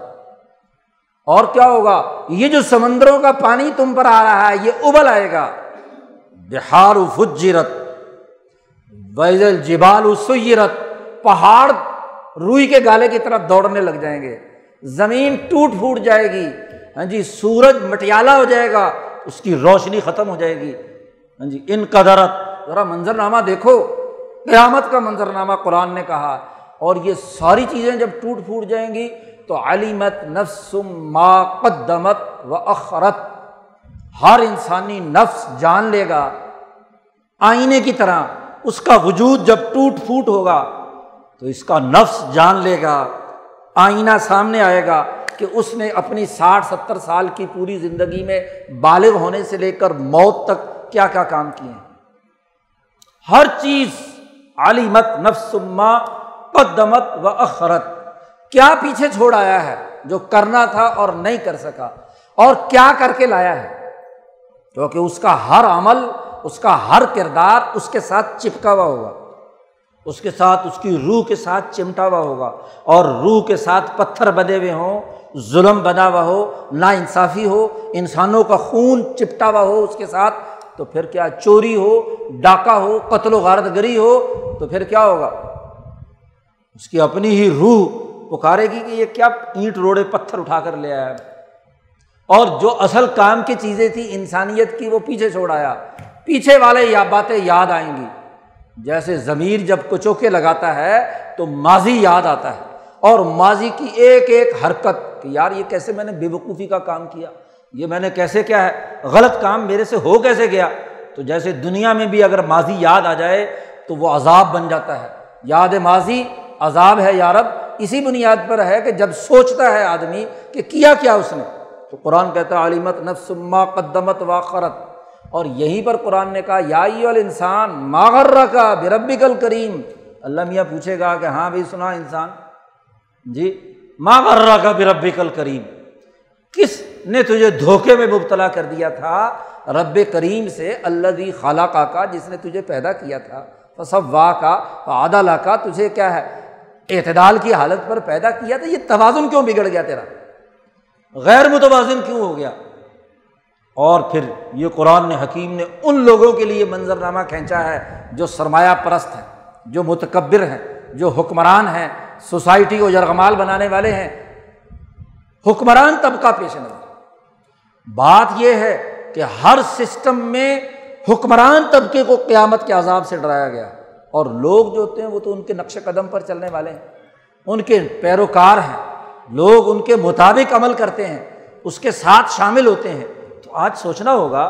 اور کیا ہوگا؟ یہ جو سمندروں کا پانی تم پر آ رہا ہے، یہ ابل آئے گا۔ بہار فجرت ویزل جبال سیرت پہاڑ روئی کے گالے کی طرف دوڑنے لگ جائیں گے۔ زمین ٹوٹ پھوٹ جائے گی۔ ہاں جی سورج مٹیالہ ہو جائے گا، اس کی روشنی ختم ہو جائے گی۔ ہاں جی ان قدرت، ذرا منظرنامہ دیکھو۔ قیامت کا منظرنامہ قرآن نے کہا۔ اور یہ ساری چیزیں جب ٹوٹ پھوٹ جائیں گی، تو علیمت نفس ما قدمت و اخرت ہر انسانی نفس جان لے گا۔ آئینے کی طرح اس کا وجود جب ٹوٹ پھوٹ ہوگا، تو اس کا نفس جان لے گا۔ آئینہ سامنے آئے گا کہ اس نے اپنی ساٹھ ستر سال کی پوری زندگی میں بالغ ہونے سے لے کر موت تک کیا کیا کام کیے ہیں؟ ہر چیز علیمت نفسما قدمت و اخرت کیا پیچھے چھوڑ آیا ہے جو کرنا تھا اور نہیں کر سکا؟ اور کیا کر کے لایا ہے؟ کیونکہ اس کا ہر عمل، اس کا ہر کردار اس کے ساتھ چپکا ہوا ہوگا۔ اس کے ساتھ اس کی روح کے ساتھ چمٹا ہوا ہوگا اور روح کے ساتھ پتھر بدے ہوئے ہوں، ظلم بنا ہوا ہو نا انصافی ہو، انسانوں کا خون چپٹا ہوا ہو اس کے ساتھ، تو پھر کیا چوری ہو، ڈاکہ ہو، قتل و غارت گری ہو، تو پھر کیا ہوگا؟ اس کی اپنی ہی روح پکارے گی کہ یہ کیا اینٹ روڑے پتھر اٹھا کر لے آیا۔ اور جو اصل کام کی چیزیں تھیں انسانیت کی، وہ پیچھے چھوڑ آیا۔ پیچھے والے یا باتیں یاد آئیں گی۔ جیسے ضمیر جب کچوکے لگاتا ہے تو ماضی یاد آتا ہے اور ماضی کی ایک ایک حرکت کہ یار یہ کیسے میں نے بے وقوفی کا کام کیا؟ یہ میں نے کیسے کیا ہے؟ غلط کام میرے سے ہو کیسے گیا؟ تو جیسے دنیا میں بھی اگر ماضی یاد آ جائے تو وہ عذاب بن جاتا ہے۔ یاد ماضی عذاب ہے یارب اسی بنیاد پر ہے کہ جب سوچتا ہے آدمی کہ کیا کیا اس نے، تو قرآن کہتا ہے علیمت نفسما قدمت واخرت اور یہیں پر قرآن نے کہا، یا انسان ماغر کا بربی کل کریم اللہ میاں پوچھے گا کہ ہاں بھائی، سنا انسان۔ جی ماغر کا بربی کل کریم کس نے تجھے دھوکے میں مبتلا کر دیا تھا؟ رب کریم سے اللہ خالہ کا جس نے تجھے پیدا کیا تھا۔ فصب وا کا عدالہ کا تجھے کیا ہے؟ اعتدال کی حالت پر پیدا کیا تھا۔ یہ توازن کیوں بگڑ گیا تیرا؟ غیر متوازن کیوں ہو گیا؟ اور پھر یہ قرآن نے حکیم نے ان لوگوں کے لیے منظرنامہ کھینچا ہے جو سرمایہ پرست ہیں، جو متکبر ہیں، جو حکمران ہیں، سوسائٹی کو یرغمال بنانے والے ہیں۔ حکمران طبقہ پیش نظر۔ بات یہ ہے کہ ہر سسٹم میں حکمران طبقے کو قیامت کے عذاب سے ڈرایا گیا۔ اور لوگ جو ہوتے ہیں وہ تو ان کے نقش قدم پر چلنے والے ہیں۔ ان کے پیروکار ہیں۔ لوگ ان کے مطابق عمل کرتے ہیں۔ اس کے ساتھ شامل ہوتے ہیں۔ آج سوچنا ہوگا،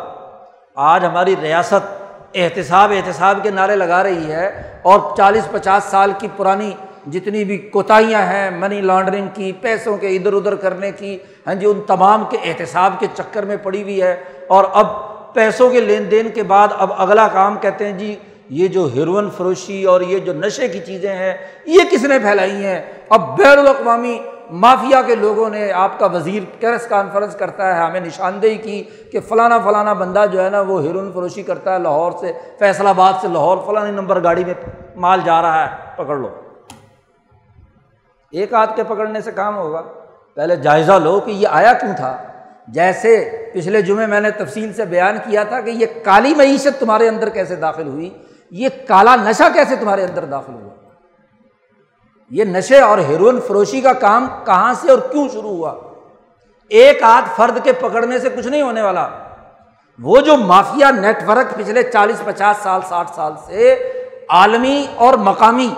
آج ہماری ریاست احتساب احتساب کے نعرے لگا رہی ہے اور چالیس پچاس سال کی پرانی جتنی بھی کوتاہیاں ہیں منی لانڈرنگ کی، پیسوں کے ادھر ادھر کرنے کی ہاں جی ان تمام کے احتساب کے چکر میں پڑی ہوئی ہے۔ اور اب پیسوں کے لین دین کے بعد اب اگلا کام کہتے ہیں جی یہ جو ہیروئن فروشی اور یہ جو نشے کی چیزیں ہیں، یہ کس نے پھیلائی ہیں؟ اب بین الاقوامی مافیا کے لوگوں نے آپ کا وزیر کیرس کانفرنس کرتا ہے، ہمیں نشاندہی کی کہ فلانا فلانا بندہ جو ہے نا وہ ہیرون فروشی کرتا ہے لاہور سے فیصلہ آباد سے لاہور، فلاں نمبر گاڑی میں مال جا رہا ہے، پکڑ لو۔ ایک ہاتھ کے پکڑنے سے کام ہوگا۔ پہلے جائزہ لو کہ یہ آیا کیوں تھا۔ جیسے پچھلے جمعے میں نے تفصیل سے بیان کیا تھا کہ یہ کالی معیشت تمہارے اندر کیسے داخل ہوئی، یہ کالا نشہ کیسے تمہارے اندر داخل ہوا۔ یہ نشے اور ہیروئن فروشی کا کام کہاں سے اور کیوں شروع ہوا؟ ایک آدھ فرد کے پکڑنے سے کچھ نہیں ہونے والا۔ وہ جو مافیا نیٹ ورک پچھلے چالیس، پچاس سال، ساٹھ سال سے عالمی اور مقامی،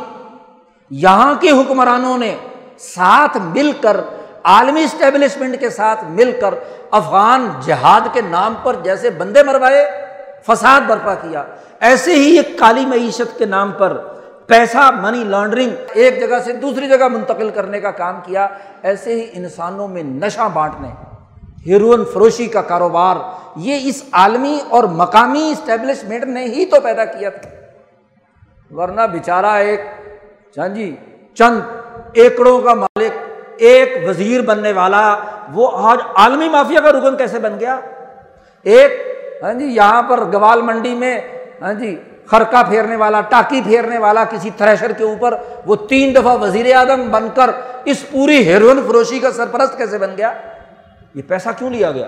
یہاں کے حکمرانوں نے ساتھ مل کر، عالمی اسٹیبلشمنٹ کے ساتھ مل کر افغان جہاد کے نام پر جیسے بندے مروائے فساد برپا کیا۔ ایسے ہی ایک کالی معیشت کے نام پر پیسہ منی لانڈرنگ ایک جگہ سے دوسری جگہ منتقل کرنے کا کام کیا، ایسے ہی انسانوں میں نشہ بانٹنے ہیروئن فروشی کا کاروبار، یہ اس عالمی اور مقامی اسٹیبلشمنٹ نے ہی تو پیدا کیا تھا۔ ورنہ بیچارہ ایک ہاں جی چند ایکڑوں کا مالک، ایک وزیر بننے والا، وہ آج عالمی مافیا کا رکن کیسے بن گیا؟ ایک ہاں جی یہاں پر گوال منڈی میں ہاں جی خرقہ پھیرنے والا، ٹاکی پھیرنے والا کسی تھریشر کے اوپر، وہ تین دفعہ وزیر اعظم بن کر اس پوری ہیروئن فروشی کا سرپرست کیسے بن گیا؟ یہ پیسہ کیوں لیا گیا؟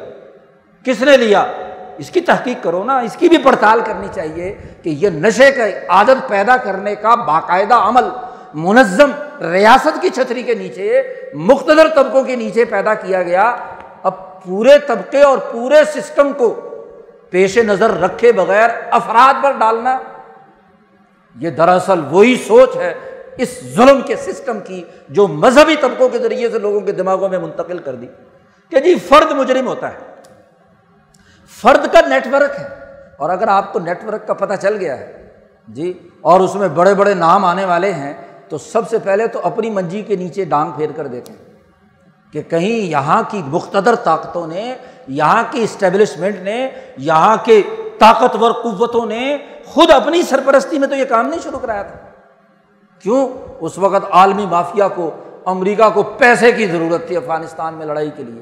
کس نے لیا؟ اس کی تحقیق کرو نا، اس کی بھی پڑتال کرنی چاہیے کہ یہ نشے کا عادت پیدا کرنے کا باقاعدہ عمل، منظم ریاست کی چھتری کے نیچے مختلف طبقوں کے نیچے پیدا کیا گیا۔ اب پورے طبقے اور پورے سسٹم کو پیش نظر رکھے بغیر افراد پر ڈالنا، یہ دراصل وہی سوچ ہے اس ظلم کے سسٹم کی جو مذہبی طبقوں کے ذریعے سے لوگوں کے دماغوں میں منتقل کر دی کہ جی فرد مجرم ہوتا ہے۔ فرد کا نیٹ ورک ہے۔ اور اگر آپ کو نیٹ ورک کا پتہ چل گیا ہے جی اور اس میں بڑے بڑے نام آنے والے ہیں، تو سب سے پہلے تو اپنی منجی کے نیچے ڈانگ پھیر کر دیکھیں کہ کہیں یہاں کی مختدر طاقتوں نے یہاں کی اسٹیبلشمنٹ نے، یہاں کے طاقتور قوتوں نے خود اپنی سرپرستی میں تو یہ کام نہیں شروع کرایا تھا۔ کیوں؟ اس وقت عالمی مافیا کو، امریکہ کو پیسے کی ضرورت تھی افغانستان میں لڑائی کے لیے،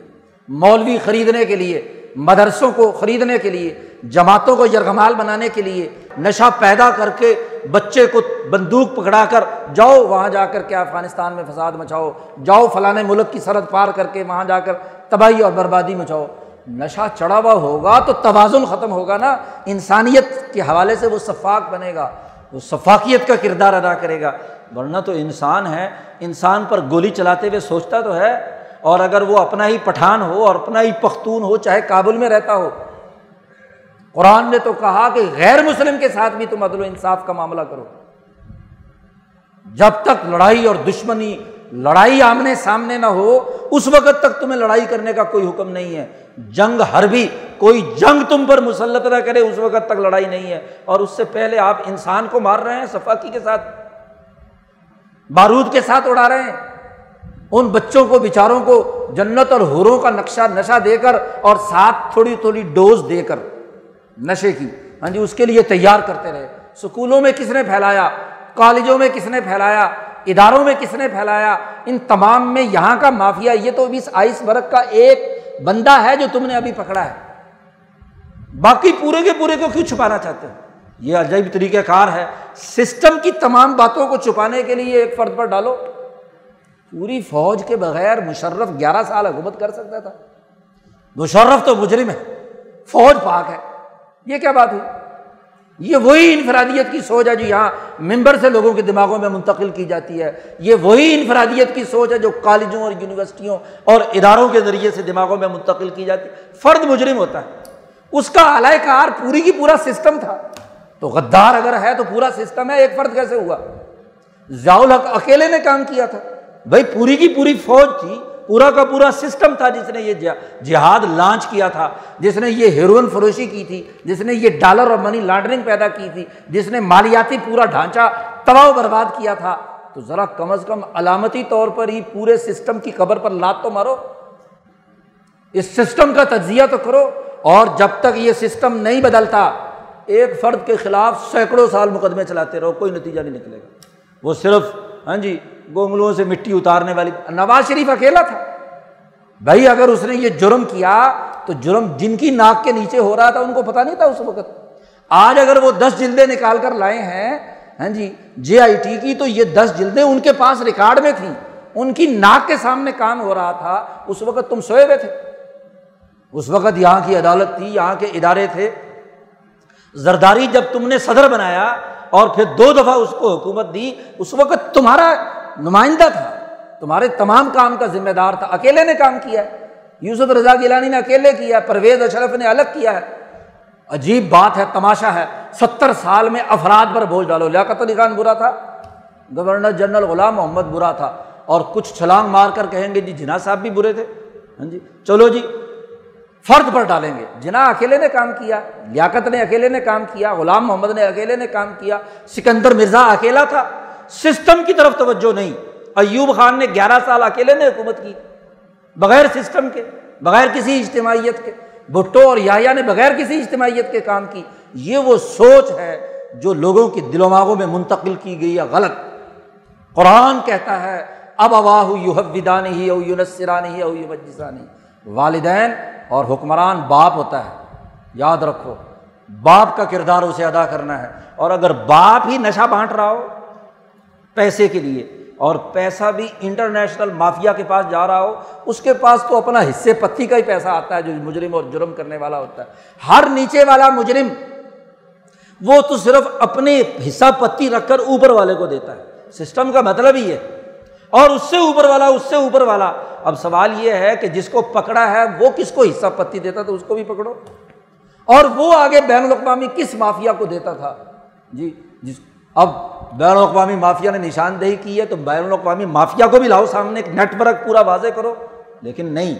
مولوی خریدنے کے لیے، مدرسوں کو خریدنے کے لیے، جماعتوں کو یرغمال بنانے کے لیے، نشہ پیدا کر کے بچے کو بندوق پکڑا کر، جاؤ وہاں جا کر کے افغانستان میں فساد مچاؤ، جاؤ فلاں ملک کی سرحد پار کر کے وہاں جا کر تباہی اور بربادی مچاؤ۔ نشہ چڑھا ہوا ہوگا تو توازن ختم ہوگا نا۔ انسانیت کے حوالے سے وہ شفاق بنے گا، وہ شفاقیت کا کردار ادا کرے گا۔ ورنہ تو انسان ہے، انسان پر گولی چلاتے ہوئے سوچتا تو ہے۔ اور اگر وہ اپنا ہی پٹھان ہو اور اپنا ہی پختون ہو، چاہے کابل میں رہتا ہو۔ قرآن نے تو کہا کہ غیر مسلم کے ساتھ بھی تم عدل و انصاف کا معاملہ کرو۔ جب تک لڑائی اور دشمنی لڑائی آمنے سامنے نہ ہو، اس وقت تک تمہیں لڑائی کرنے کا کوئی حکم نہیں ہے۔ جنگ ہر بھی، کوئی جنگ تم پر مسلط نہ کرے، اس وقت تک لڑائی نہیں ہے۔ اور اس سے پہلے آپ انسان کو مار رہے ہیں، صفاقی کے ساتھ، بارود کے ساتھ اڑا رہے ہیں۔ ان بچوں کو، بیچاروں کو جنت اور ہوروں کا نقشہ، نشہ دے کر اور ساتھ تھوڑی تھوڑی ڈوز دے کر نشے کی۔ ہاں جی اس کے لیے تیار کرتے رہے۔ اسکولوں میں کس نے پھیلایا؟ کالجوں میں کس نے پھیلایا؟ اداروں میں کس نے پھیلایا؟ ان تمام میں یہاں کا مافیا، یہ تو ابھی آئس برق کا ایک بندہ ہے جو تم نے ابھی پکڑا ہے۔ باقی پورے کے پورے کو کیوں چھپانا چاہتے ہیں یہ عجیب طریقہ کار ہے۔ سسٹم کی تمام باتوں کو چھپانے کے لیے ایک فرد پر ڈالو۔ پوری فوج کے بغیر مشرف گیارہ سال حکومت کر سکتا تھا۔ مشرف تو مجرم ہے، فوج پاک ہے۔ یہ کیا بات ہوئی؟ یہ وہی انفرادیت کی سوچ ہے جو یہاں ممبر سے لوگوں کے دماغوں میں منتقل کی جاتی ہے۔ یہ وہی انفرادیت کی سوچ ہے جو کالجوں اور یونیورسٹیوں اور اداروں کے ذریعے سے دماغوں میں منتقل کی جاتی ہے۔ فرد مجرم ہوتا ہے۔ اس کا اعلی کار پوری کی پورا سسٹم تھا۔ تو غدار اگر ہے تو پورا سسٹم ہے، ایک فرد کیسے ہوا؟ ضیاء الحق اکیلے نے کام کیا تھا۔ بھائی پوری کی پوری فوج تھی۔ پورا کا پورا سسٹم تھا جس نے یہ جہاد لانچ کیا تھا، جس نے یہ ہیروئن فروشی کی تھی، جس نے یہ ڈالر اور منی لانڈرنگ پیدا کی تھی، جس نے مالیاتی پورا ڈھانچہ تباہ و برباد کیا تھا۔ تو ذرا کم از کم علامتی طور پر ہی پورے سسٹم کی خبر پر لات تو مارو۔ اس سسٹم کا تجزیہ تو کرو۔ اور جب تک یہ سسٹم نہیں بدلتا، ایک فرد کے خلاف سینکڑوں سال مقدمے چلاتے رہو، کوئی نتیجہ نہیں نکلے گا۔ وہ صرف ہاں جی گونگلوں سے مٹی اتارنے والی۔ نواز شریف اکیلا تھا۔ بھائی اگر اس نے یہ جرم کیا تو جرم جن کی ناک کے نیچے ہو رہا تھا، ان کو پتا نہیں تھا اس وقت۔ آج اگر وہ دس جلدیں نکال کر لائے ہیں ہاں جی جے آئی ٹی کی، تو یہ دس جلدیں ان کے پاس ریکارڈ میں تھیں۔ ان کی ناک کے سامنے کام ہو رہا تھا۔ اس وقت تم سوئے ہوئے تھے۔ اس وقت یہاں کی عدالت تھی، یہاں کے ادارے تھے۔ زرداری جب تم نے صدر بنایا اور پھر دو دفعہ اس کو حکومت دی، اس وقت تمہارا نمائندہ تھا۔ تمہارے تمام کام کا ذمہ دار تھا۔ اکیلے نے کام کیا ہے۔ یوسف رضا گیلانی نے اکیلے کیا ہے۔ پرویز اشرف نے الگ کیا ہے۔ عجیب بات ہے، تماشا ہے۔ ستر سال میں افراد پر بوجھ ڈالو۔ لیاقت علی خان برا تھا، گورنر جنرل غلام محمد برا تھا۔ اور کچھ چھلانگ مار کر کہیں گے جی جناح صاحب بھی برے تھے۔ ہاں جی چلو جی فرد پر ڈالیں گے۔ جناح اکیلے نے کام کیا، لیاقت نے اکیلے نے کام کیا، غلام محمد نے اکیلے نے کام کیا، سکندر مرزا اکیلا تھا۔ سسٹم کی طرف توجہ نہیں۔ ایوب خان نے گیارہ سال اکیلے نے حکومت کی، بغیر سسٹم کے، بغیر کسی اجتماعیت کے۔ بھٹو اور یا نے بغیر کسی اجتماعیت کے کام کی۔ یہ وہ سوچ ہے جو لوگوں کی دلوماغوں میں منتقل کی گئی ہے غلط۔ قرآن کہتا ہے اب اواہ یوحدان ہی او یونسرانی او یوجسانی والدین اور حکمران باپ ہوتا ہے، یاد رکھو، باپ کا کردار اسے ادا کرنا ہے۔ اور اگر باپ ہی نشہ بانٹ رہا ہو پیسے کے لیے۔ اور پیسہ بھی انٹرنیشنل مافیا کے پاس جا رہا ہو، اس کے پاس تو اپنا حصے پتی کا ہی پیسہ آتا ہے جو مجرم اور جرم کرنے والا ہوتا ہے۔ ہر نیچے والا مجرم، وہ تو صرف اپنے حصہ پتی رکھ کر اوپر والے کو دیتا ہے۔ سسٹم کا مطلب ہی ہے۔ اور اس سے اوپر والا، اس سے اوپر والا۔ اب سوال یہ ہے کہ جس کو پکڑا ہے، وہ کس کو حصہ پتی دیتا تو اس کو بھی پکڑو۔ اور وہ آگے بین الاقوامی کس مافیا کو دیتا تھا؟ جی جس اب بین الاقوامی مافیا نے نشاندہی کی ہے تو بین الاقوامی مافیا کو بھی لاؤ سامنے ایک نیٹ ورک پورا واضح کرو لیکن نہیں،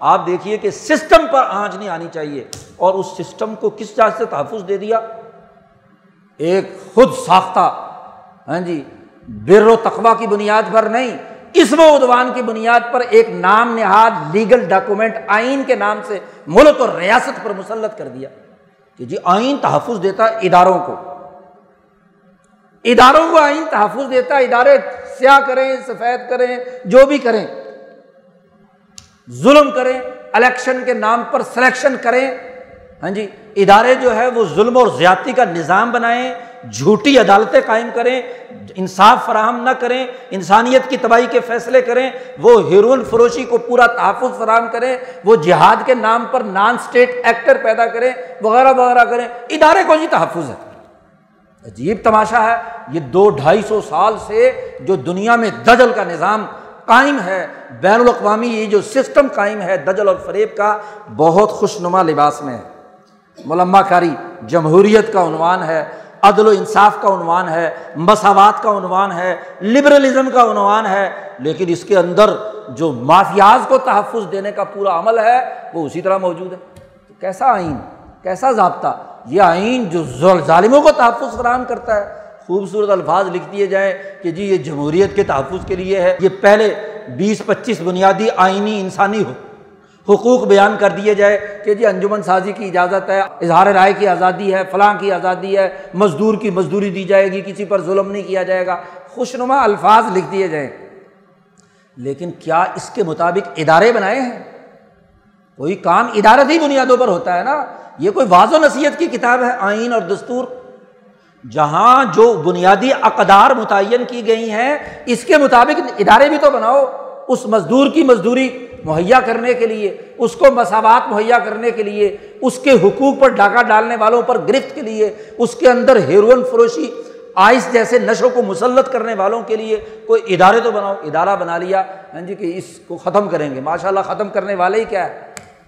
آپ دیکھیے کہ سسٹم پر آنچ نہیں آنی چاہیے اور اس سسٹم کو کس چاہ سے تحفظ دے دیا؟ ایک خود ساختہ ہاں جی بر و تقوا کی بنیاد پر نہیں اسم و ادوان کی بنیاد پر ایک نام نہاد لیگل ڈاکومنٹ آئین کے نام سے ملک اور ریاست پر مسلط کر دیا کہ جی آئین تحفظ دیتا اداروں کو۔ اداروں کو آئین تحفظ دیتا ہے، ادارے سیاہ کریں، سفید کریں، جو بھی کریں۔ ظلم کریں، الیکشن کے نام پر سلیکشن کریں۔ ہاں جی ادارے جو ہے وہ ظلم اور زیادتی کا نظام بنائیں، جھوٹی عدالتیں قائم کریں، انصاف فراہم نہ کریں، انسانیت کی تباہی کے فیصلے کریں، وہ ہیرون فروشی کو پورا تحفظ فراہم کریں، وہ جہاد کے نام پر نان اسٹیٹ ایکٹر پیدا کریں، وغیرہ وغیرہ کریں۔ ادارے کو ہی تحفظ ہے۔ عجیب تماشا ہے، یہ دو ڈھائی سو سال سے جو دنیا میں دجل کا نظام قائم ہے، بین الاقوامی یہ جو سسٹم قائم ہے دجل اور فریب کا، بہت خوش نما لباس میں ہے۔ ملما کاری جمہوریت کا عنوان ہے، عدل و انصاف کا عنوان ہے، مساوات کا عنوان ہے، لبرلزم کا عنوان ہے، لیکن اس کے اندر جو مافیاز کو تحفظ دینے کا پورا عمل ہے، وہ اسی طرح موجود ہے۔ تو کیسا آئین؟ کیسا ضابطہ؟ یہ آئین جو ظالموں کو تحفظ فراہم کرتا ہے۔ خوبصورت الفاظ لکھ دیے جائیں کہ جی یہ جمہوریت کے تحفظ کے لیے ہے۔ یہ پہلے بیس پچیس بنیادی آئینی انسانی ہو حقوق بیان کر دیے جائے کہ جی انجمن سازی کی اجازت ہے، اظہار رائے کی آزادی ہے، فلاں کی آزادی ہے، مزدور کی مزدوری دی جائے گی، کسی پر ظلم نہیں کیا جائے گا۔ خوش نما الفاظ لکھ دیے جائیں۔ لیکن کیا اس کے مطابق ادارے بنائے ہیں؟ کوئی کام ادارت ہی بنیادوں پر ہوتا ہے نا؟ یہ کوئی واض و نصیحت کی کتاب ہے، آئین اور دستور؟ جہاں جو بنیادی اقدار متعین کی گئی ہیں، اس کے مطابق ادارے بھی تو بناؤ، اس مزدور کی مزدوری مہیا کرنے کے لیے، اس کو مساوات مہیا کرنے کے لیے، اس کے حقوق پر ڈاکہ ڈالنے والوں پر گرفت کے لیے، اس کے اندر ہیروئن فروشی، آئس جیسے نشوں کو مسلط کرنے والوں کے لیے کوئی ادارے تو بناؤ، ادارہ بنا لیا ہاں جی کہ اس کو ختم کریں گے۔ ماشاء اللہ ختم کرنے والے ہی کیا ہے؟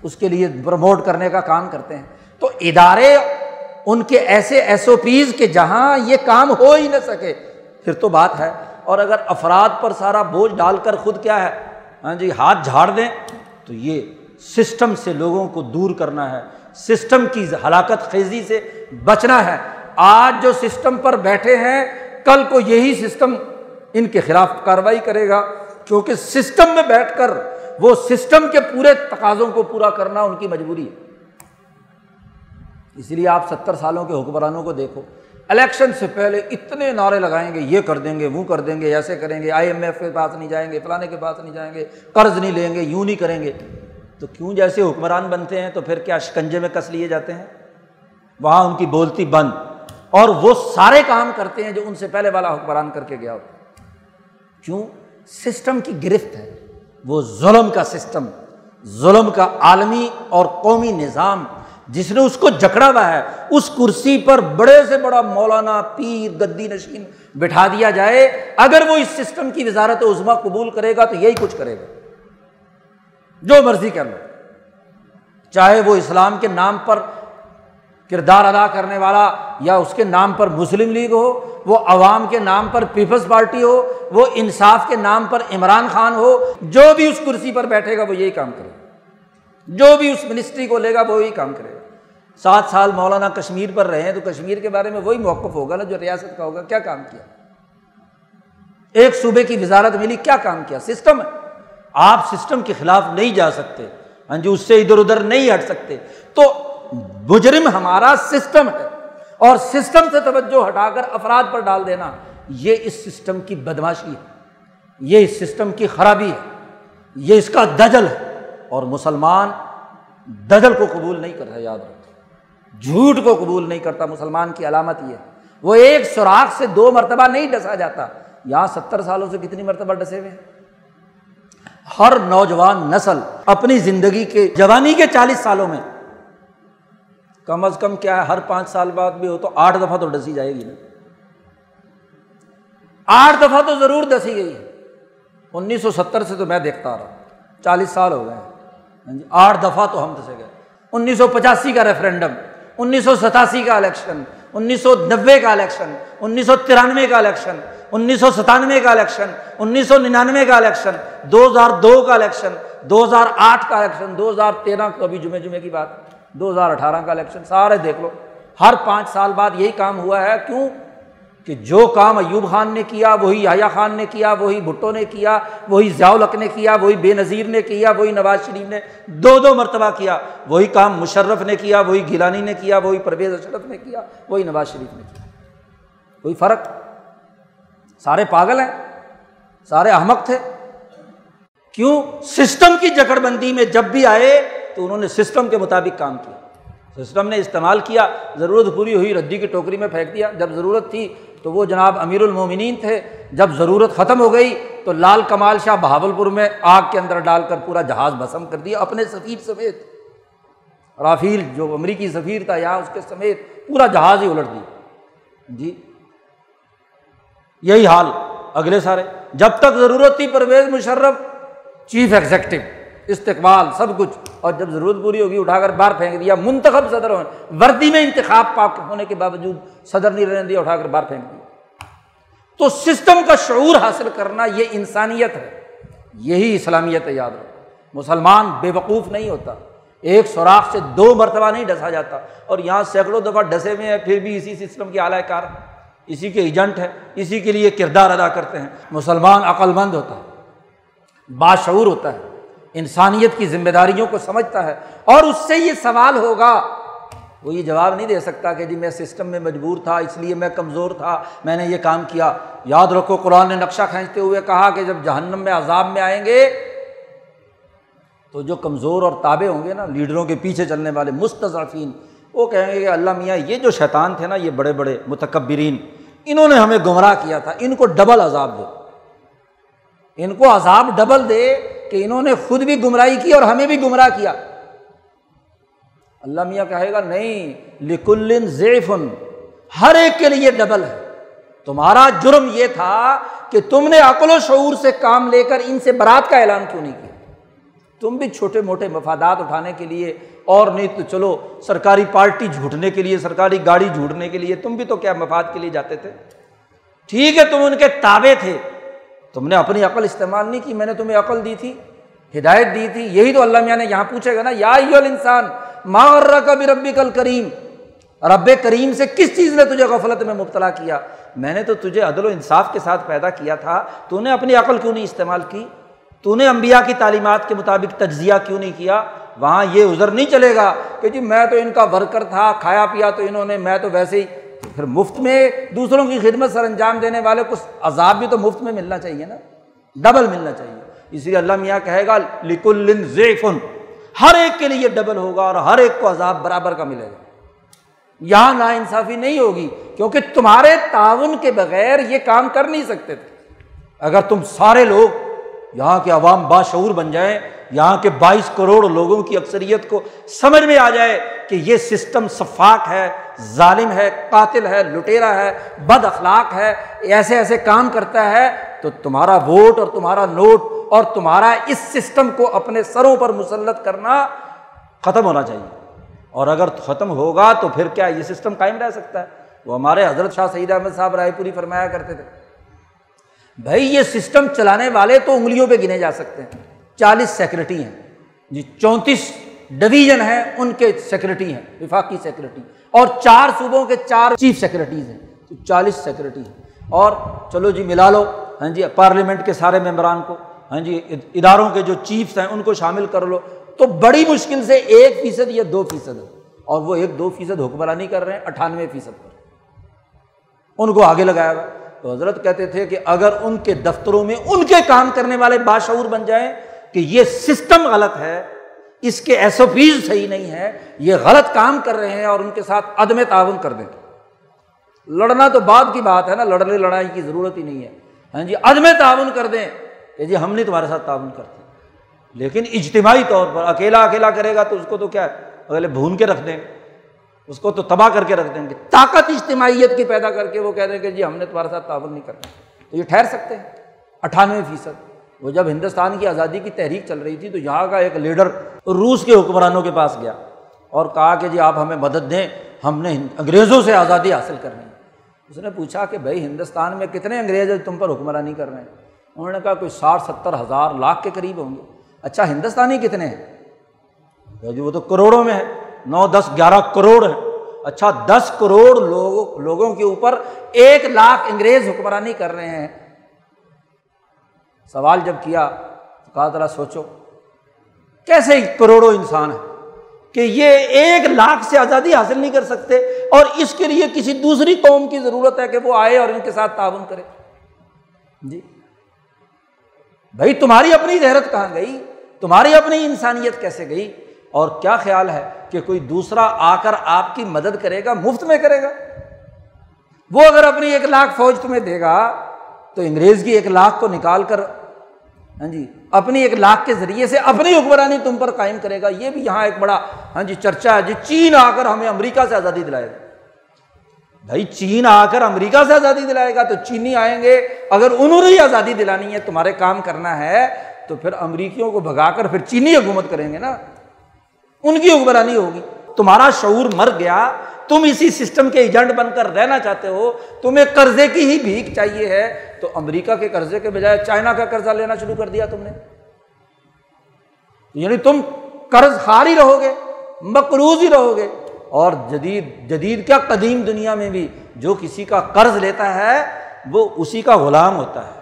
اس کے لیے پروموٹ کرنے کا کام کرتے ہیں۔ تو ادارے ان کے ایسے ایس او پیز کے جہاں یہ کام ہو ہی نہ سکے۔ پھر تو بات ہے۔ اور اگر افراد پر سارا بوجھ ڈال کر خود کیا ہے؟ ہاں جی ہاتھ جھاڑ دیں، تو یہ سسٹم سے لوگوں کو دور کرنا ہے۔ سسٹم کی ہلاکت خیزی سے بچنا ہے۔ آج جو سسٹم پر بیٹھے ہیں، کل کو یہی سسٹم ان کے خلاف کارروائی کرے گا۔ کیونکہ سسٹم میں بیٹھ کر وہ سسٹم کے پورے تقاضوں کو پورا کرنا ان کی مجبوری ہے۔ اس لیے آپ ستر سالوں کے حکمرانوں کو دیکھو۔ الیکشن سے پہلے اتنے نعرے لگائیں گے، یہ کر دیں گے، وہ کر دیں گے، ایسے کریں گے، آئی ایم ایف کے پاس نہیں جائیں گے، فلانے کے پاس نہیں جائیں گے، قرض نہیں لیں گے، یوں نہیں کریں گے۔ تو کیوں جیسے حکمران بنتے ہیں تو پھر کیا شکنجے میں کس لیے جاتے ہیں؟ وہاں ان کی بولتی بند۔ اور وہ سارے کام کرتے ہیں جو ان سے پہلے والا حکمران کر کے گیا ہوتا کیوں؟ سسٹم کی گرفت ہے۔ وہ ظلم کا سسٹم، ظلم کا عالمی اور قومی نظام جس نے اس کو جکڑا ہوا ہے، اس کرسی پر بڑے سے بڑا مولانا پیر گدی نشین بٹھا دیا جائے۔ اگر وہ اس سسٹم کی وزارت عظما قبول کرے گا تو یہی کچھ کرے گا۔ جو مرضی کر لو۔ چاہے وہ اسلام کے نام پر کردار ادا کرنے والا یا اس کے نام پر مسلم لیگ ہو، وہ عوام کے نام پر پیپلز پارٹی ہو، وہ انصاف کے نام پر عمران خان ہو، جو بھی اس کرسی پر بیٹھے گا وہ یہی کام کرے گا۔ جو بھی اس منسٹری کو لے گا وہ یہی کام کرے گا۔ سات سال مولانا کشمیر پر رہے ہیں، تو کشمیر کے بارے میں وہی موقف ہوگا نا جو ریاست کا ہوگا۔ کیا کام کیا؟ ایک صوبے کی وزارت ملی، کیا کام کیا؟ سسٹم ہے۔ آپ سسٹم کے خلاف نہیں جا سکتے۔ ہاں جی اس سے ادھر ادھر نہیں ہٹ سکتے۔ تو مجرم ہمارا سسٹم ہے۔ اور سسٹم سے توجہ ہٹا کر افراد پر ڈال دینا، یہ اس سسٹم کی بدماشی ہے۔ یہ اس سسٹم کی خرابی ہے۔ یہ اس کا دجل ہے۔ اور مسلمان دجل کو قبول نہیں کرتا یاد رکھتا جھوٹ کو قبول نہیں کرتا، مسلمان کی علامت یہ ہے۔ وہ ایک سوراخ سے دو مرتبہ نہیں ڈسا جاتا۔ یہاں ستر سالوں سے کتنی مرتبہ ڈسے ہوئے ہیں؟ ہر نوجوان نسل اپنی زندگی کے، جوانی کے چالیس سالوں میں۔ کم از کم کیا ہے، ہر پانچ سال بعد بھی ہو تو آٹھ دفعہ تو ڈسی جائے گی نا۔ آٹھ دفعہ تو ضرور ڈسی گئی ہے۔ انیس سو ستر سے تو میں دیکھتا آ رہا۔ ہوں چالیس سال ہو گئے ہاں جی آٹھ دفعہ تو ہم دسے گئے۔ انیس سو پچاسی کا ریفرینڈم انیس سو ستاسی کا الیکشن انیس سو نبے کا الیکشن انیس سو ترانوے کا الیکشن انیس سو ستانوے کا الیکشن انیس سو ننانوے کا الیکشن، دو ہزار دو کا الیکشن، دو ہزار آٹھ کا الیکشن، دو ہزار تیرہ کو ابھی جمعے جمعے کی بات دو ہزار اٹھارہ کا الیکشن، سارے دیکھ لو۔ ہر پانچ سال بعد یہی کام ہوا ہے، کیوں؟ کہ جو کام ایوب خان نے کیا، وہی یاہیا خان نے کیا، وہی بھٹو نے کیا، وہی ضیاء الق نے کیا، وہی بے نظیر نے کیا، وہی نواز شریف نے دو دو مرتبہ کیا، وہی کام مشرف نے کیا، وہی گیلانی نے کیا، وہی پرویز اشرف نے کیا، وہی نواز شریف نے کیا۔ کوئی فرق؟ سارے پاگل ہیں؟ سارے احمد تھے؟ کیوں؟ سسٹم کی جکڑ بندی میں جب بھی آئے تو انہوں نے سسٹم کے مطابق کام کیا۔ سسٹم نے استعمال کیا، ضرورت پوری ہوئی، ردی کی ٹوکری میں پھینک دیا۔ جب ضرورت تھی تو وہ جناب امیر المومنین تھے، جب ضرورت ختم ہو گئی تو لال کمال شاہ بہاول پور میں آگ کے اندر ڈال کر پورا جہاز بسم کر دیا، اپنے سفیر سمیت۔ رافیل جو امریکی سفیر تھا یہاں، اس کے سمیت پورا جہاز ہی الٹ دیا۔ جی یہی حال اگلے سارے۔ جب تک ضرورت تھی پرویز مشرف، چیف ایگزیکٹو استقبال، سب کچھ۔ اور جب ضرورت پوری ہوگی، اٹھا کر باہر پھینک دیا۔ منتخب صدر ہونے وردی میں انتخاب پاک ہونے کے باوجود صدر نہیں رہنے دیا، اٹھا کر باہر پھینک دیا۔ تو سسٹم کا شعور حاصل کرنا یہ انسانیت ہے۔ یہی اسلامیت ہے، یاد رکھو۔ مسلمان بے وقوف نہیں ہوتا۔ ایک سوراخ سے دو مرتبہ نہیں ڈسا جاتا۔ اور یہاں سینکڑوں دفعہ ڈسے ہوئے ہیں، پھر بھی اسی سسٹم کی اعلی کار اسی کے ایجنٹ ہے اسی کے لیے کردار ادا کرتے ہیں۔ مسلمان عقل مند ہوتا ہے، باشعور ہوتا ہے۔ انسانیت کی ذمہ داریوں کو سمجھتا ہے اور اس سے یہ سوال ہوگا، وہ یہ جواب نہیں دے سکتا کہ جی میں سسٹم میں مجبور تھا، اس لیے میں کمزور تھا، میں نے یہ کام کیا۔ یاد رکھو، قرآن نے نقشہ کھینچتے ہوئے کہا کہ جب جہنم میں عذاب میں آئیں گے، تو جو کمزور اور تابے ہوں گے نا، لیڈروں کے پیچھے چلنے والے مستضفین وہ کہیں گے کہ اللہ میاں، یہ جو شیطان تھے نا، یہ بڑے بڑے متکبرین، انہوں نے ہمیں گمراہ کیا تھا، ان کو ڈبل عذاب دو۔ ان کو عذاب ڈبل دے کہ انہوں نے خود بھی گمراہی کی اور ہمیں بھی گمراہ کیا۔ اللہ میاں کہے گا، نہیں، لکل زیفن ہر ایک کے لیے ڈبل ہے۔ تمہارا جرم یہ تھا کہ تم نے عقل و شعور سے کام لے کر ان سے برات کا اعلان کیوں نہیں کیا؟ تم بھی چھوٹے موٹے مفادات اٹھانے کے لیے اور نہیں تو چلو، سرکاری پارٹی جھوٹنے کے لیے، سرکاری گاڑی جھوٹنے کے لیے، تم بھی تو کیا مفاد کے لیے جاتے تھے؟ ٹھیک ہے، تم ان کے تابے تھے۔ تم نے اپنی عقل استعمال نہیں کی، میں نے تمہیں عقل دی تھی، ہدایت دی تھی، یہی تو اللہ میاں نے یہاں پوچھے گا نا، یا انسان ماں کا بھی ربی کل کریم رب کریم سے کس چیز نے تجھے غفلت میں مبتلا کیا؟ میں نے تو تجھے عدل و انصاف کے ساتھ پیدا کیا تھا، تو نے اپنی عقل کیوں نہیں استعمال کی؟ تو نے امبیا کی تعلیمات کے مطابق تجزیہ کیوں نہیں کیا؟ وہاں یہ ازر نہیں چلے گا کہ جی میں تو ان کا ورکر تھا، کھایا پیا تو انہوں نے، میں تو ویسے ہی پھر مفت میں دوسروں کی خدمت سر انجام دینے والے کو عذاب بھی تو مفت میں ملنا چاہیے نا۔ ڈبل ملنا چاہیے۔ اس لیے اللہ میاں کہے گا، لکل زیفن ہر ایک کے لیے ڈبل ہوگا اور ہر ایک کو عذاب برابر کا ملے گا۔ یہاں نا انصافی نہیں ہوگی، کیونکہ تمہارے تعاون کے بغیر یہ کام کر نہیں سکتے تھے۔ اگر تم سارے لوگ یہاں کے عوام باشعور بن جائیں یہاں کے بائیس کروڑ لوگوں کی اکثریت کو سمجھ میں آ جائے کہ یہ سسٹم شفاق ہے، ظالم ہے، قاتل ہے، لٹیرا ہے، بد اخلاق ہے، ایسے ایسے کام کرتا ہے، تو تمہارا ووٹ اور تمہارا نوٹ اور تمہارا اس سسٹم کو اپنے سروں پر مسلط کرنا ختم ہونا چاہیے۔ اور اگر ختم ہوگا تو پھر کیا یہ سسٹم قائم رہ سکتا ہے؟ وہ ہمارے حضرت شاہ سعید احمد صاحب رائے پوری فرمایا کرتے تھے۔ بھائی یہ سسٹم چلانے والے تو انگلیوں پہ گنے جا سکتے ہیں۔ چالیس سیکرٹری ہیں۔ جی چونتیس ڈویژن ہیں، ان کے سیکرٹری ہیں، وفاقی سیکرٹری اور چار صوبوں کے چار چیف سیکرٹریز ہیں۔ تو چالیس سیکرٹری ہیں۔ اور چلو جی ملا لو۔ ہاں جی پارلیمنٹ کے سارے ممبران کو ہاں جی اداروں کے جو چیفس ہیں، ان کو شامل کر لو۔ تو بڑی مشکل سے ایک فیصد یا دو فیصد اور وہ ایک دو فیصد حکمرانی کر رہے ہیں، اٹھانوے فیصد پر۔ ان کو آگے لگایا ہوا۔ تو حضرت کہتے تھے کہ اگر ان کے دفتروں میں ان کے کام کرنے والے باشعور بن جائیں کہ یہ سسٹم غلط ہے، اس کے ایس او پیز صحیح نہیں ہے یہ غلط کام کر رہے ہیں اور ان کے ساتھ عدم تعاون کر دیں۔ لڑنا تو بعد کی بات ہے نا، لڑنے، لڑائی کی ضرورت ہی نہیں ہے۔ ہاں جی عدم تعاون کر دیں کہ جی ہم نہیں تمہارے ساتھ تعاون کرتے۔ لیکن اجتماعی طور پر اکیلا اکیلا کرے گا تو اس کو تو کیا اگلے بھون کے رکھ دیں۔ گے اس کو تو تباہ کر کے رکھ دیں گے۔ طاقت اجتماعیت کی پیدا کر کے وہ کہہ دیں کہ جی ہم نے تمہارے ساتھ تعاون نہیں کرنا۔ تو یہ ٹھہر سکتے ہیں۔ اٹھانوے فیصد۔ وہ جب ہندوستان کی آزادی کی تحریک چل رہی تھی تو یہاں کا ایک لیڈر روس کے حکمرانوں کے پاس گیا اور کہا کہ جی آپ ہمیں مدد دیں، ہم نے انگریزوں سے آزادی حاصل کرنی ہے۔ اس نے پوچھا کہ بھائی ہندوستان میں کتنے انگریز تم پر حکمرانی کر رہے ہیں؟ انہوں نے کہا کوئی ساٹھ ستر ہزار لاکھ کے قریب ہوں گے۔ اچھا ہندوستانی کتنے ہیں؟ جی وہ تو کروڑوں میں ہے نو دس گیارہ کروڑ ہے۔ اچھا دس کروڑ لوگ لوگوں کے اوپر ایک لاکھ انگریز حکمرانی کر رہے ہیں۔ سوال جب کیا، تو کہا، ذرا سوچو، کیسے کروڑوں انسان ہے کہ یہ ایک لاکھ سے آزادی حاصل نہیں کر سکتے اور اس کے لیے کسی دوسری قوم کی ضرورت ہے کہ وہ آئے اور ان کے ساتھ تعاون کرے۔ جی بھائی، تمہاری اپنی غیرت کہاں گئی؟ تمہاری اپنی انسانیت کیسے گئی؟ اور کیا خیال ہے کہ کوئی دوسرا آ کر آپ کی مدد کرے گا، مفت میں کرے گا؟ وہ اگر اپنی ایک لاکھ فوج تمہیں دے گا، تو انگریز کی ایک لاکھ کو نکال کر ہاں جی اپنی ایک لاکھ کے ذریعے سے اپنی حکمرانی تم پر قائم کرے گا۔ یہ بھی یہاں ایک بڑا ہاں جی چرچا ہے جی چین آ کر ہمیں امریکہ سے آزادی دلائے گا۔ بھائی، چین آ کر امریکہ سے آزادی دلائے گا تو چینی آئیں گے۔ اگر انہوں نے ہی آزادی دلانی ہے، تمہارے کام کرنا ہے، تو پھر امریکیوں کو بھگا کر پھر چینی حکومت کریں گے نا۔ ان کی حکمرانی ہوگی۔ تمہارا شعور مر گیا، تم اسی سسٹم کے ایجنٹ بن کر رہنا چاہتے ہو، تمہیں قرضے کی ہی بھیک چاہیے ہے۔ تو امریکہ کے قرضے کے بجائے چائنا کا قرضہ لینا شروع کر دیا تم نے۔ یعنی تم قرض خار ہی رہو گے، مقروض ہی رہو گے۔ اور جدید جدید کیا قدیم دنیا میں بھی جو کسی کا قرض لیتا ہے، وہ اسی کا غلام ہوتا ہے۔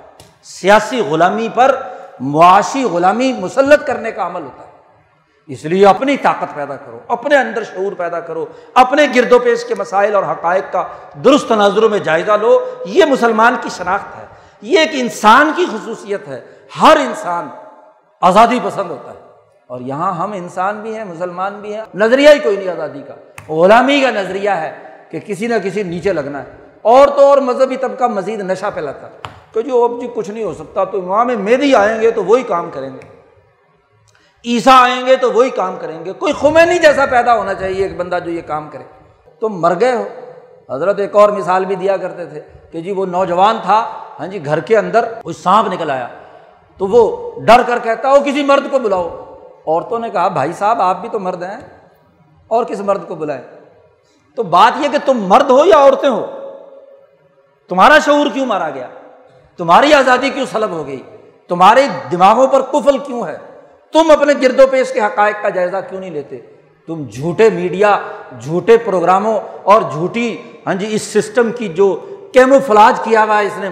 سیاسی غلامی پر معاشی غلامی مسلط کرنے کا عمل ہوتا ہے۔ اس لیے اپنی طاقت پیدا کرو، اپنے اندر شعور پیدا کرو، اپنے گرد و پیش کے مسائل اور حقائق کا درست تناظروں میں جائزہ لو۔ یہ مسلمان کی شناخت ہے، یہ ایک انسان کی خصوصیت ہے۔ ہر انسان آزادی پسند ہوتا ہے۔ اور یہاں ہم انسان بھی ہیں، مسلمان بھی ہیں۔ نظریہ ہی کوئی نہیں آزادی کا۔ غلامی کا نظریہ ہے کہ کسی نہ کسی نیچے لگنا ہے۔ اور تو اور مذہبی طبقہ مزید نشہ پھیلاتا ہے۔ کہ جو اب جی کچھ نہیں ہو سکتا، تو وہاں میں میری آئیں گے تو وہی کام کریں گے۔ عیسیٰ آئیں گے تو وہی کام کریں گے۔ کوئی خمینی جیسا پیدا ہونا چاہیے ایک بندہ جو یہ کام کرے۔ تم مر گئے ہو۔ حضرت ایک اور مثال بھی دیا کرتے تھے کہ جی وہ نوجوان تھا ہاں جی گھر کے اندر کوئی سانپ نکل آیا۔ تو وہ ڈر کر کہتا ہو کسی مرد کو بلاؤ۔ عورتوں نے کہا، بھائی صاحب، آپ بھی تو مرد ہیں، اور کس مرد کو بلائیں؟ تو بات یہ کہ تم مرد ہو یا عورتیں ہو، تمہارا شعور کیوں مارا گیا؟ تمہاری آزادی کیوں سلب ہو گئی؟ تمہارے دماغوں پر کفل کیوں ہے؟ تم اپنے گرد و پیش کے حقائق کا جائزہ کیوں نہیں لیتے؟ تم جھوٹے میڈیا، جھوٹے پروگراموں اور جھوٹی ہاں جی اس سسٹم کی جو کیمو فلاج کیا ہوا ہے اس نے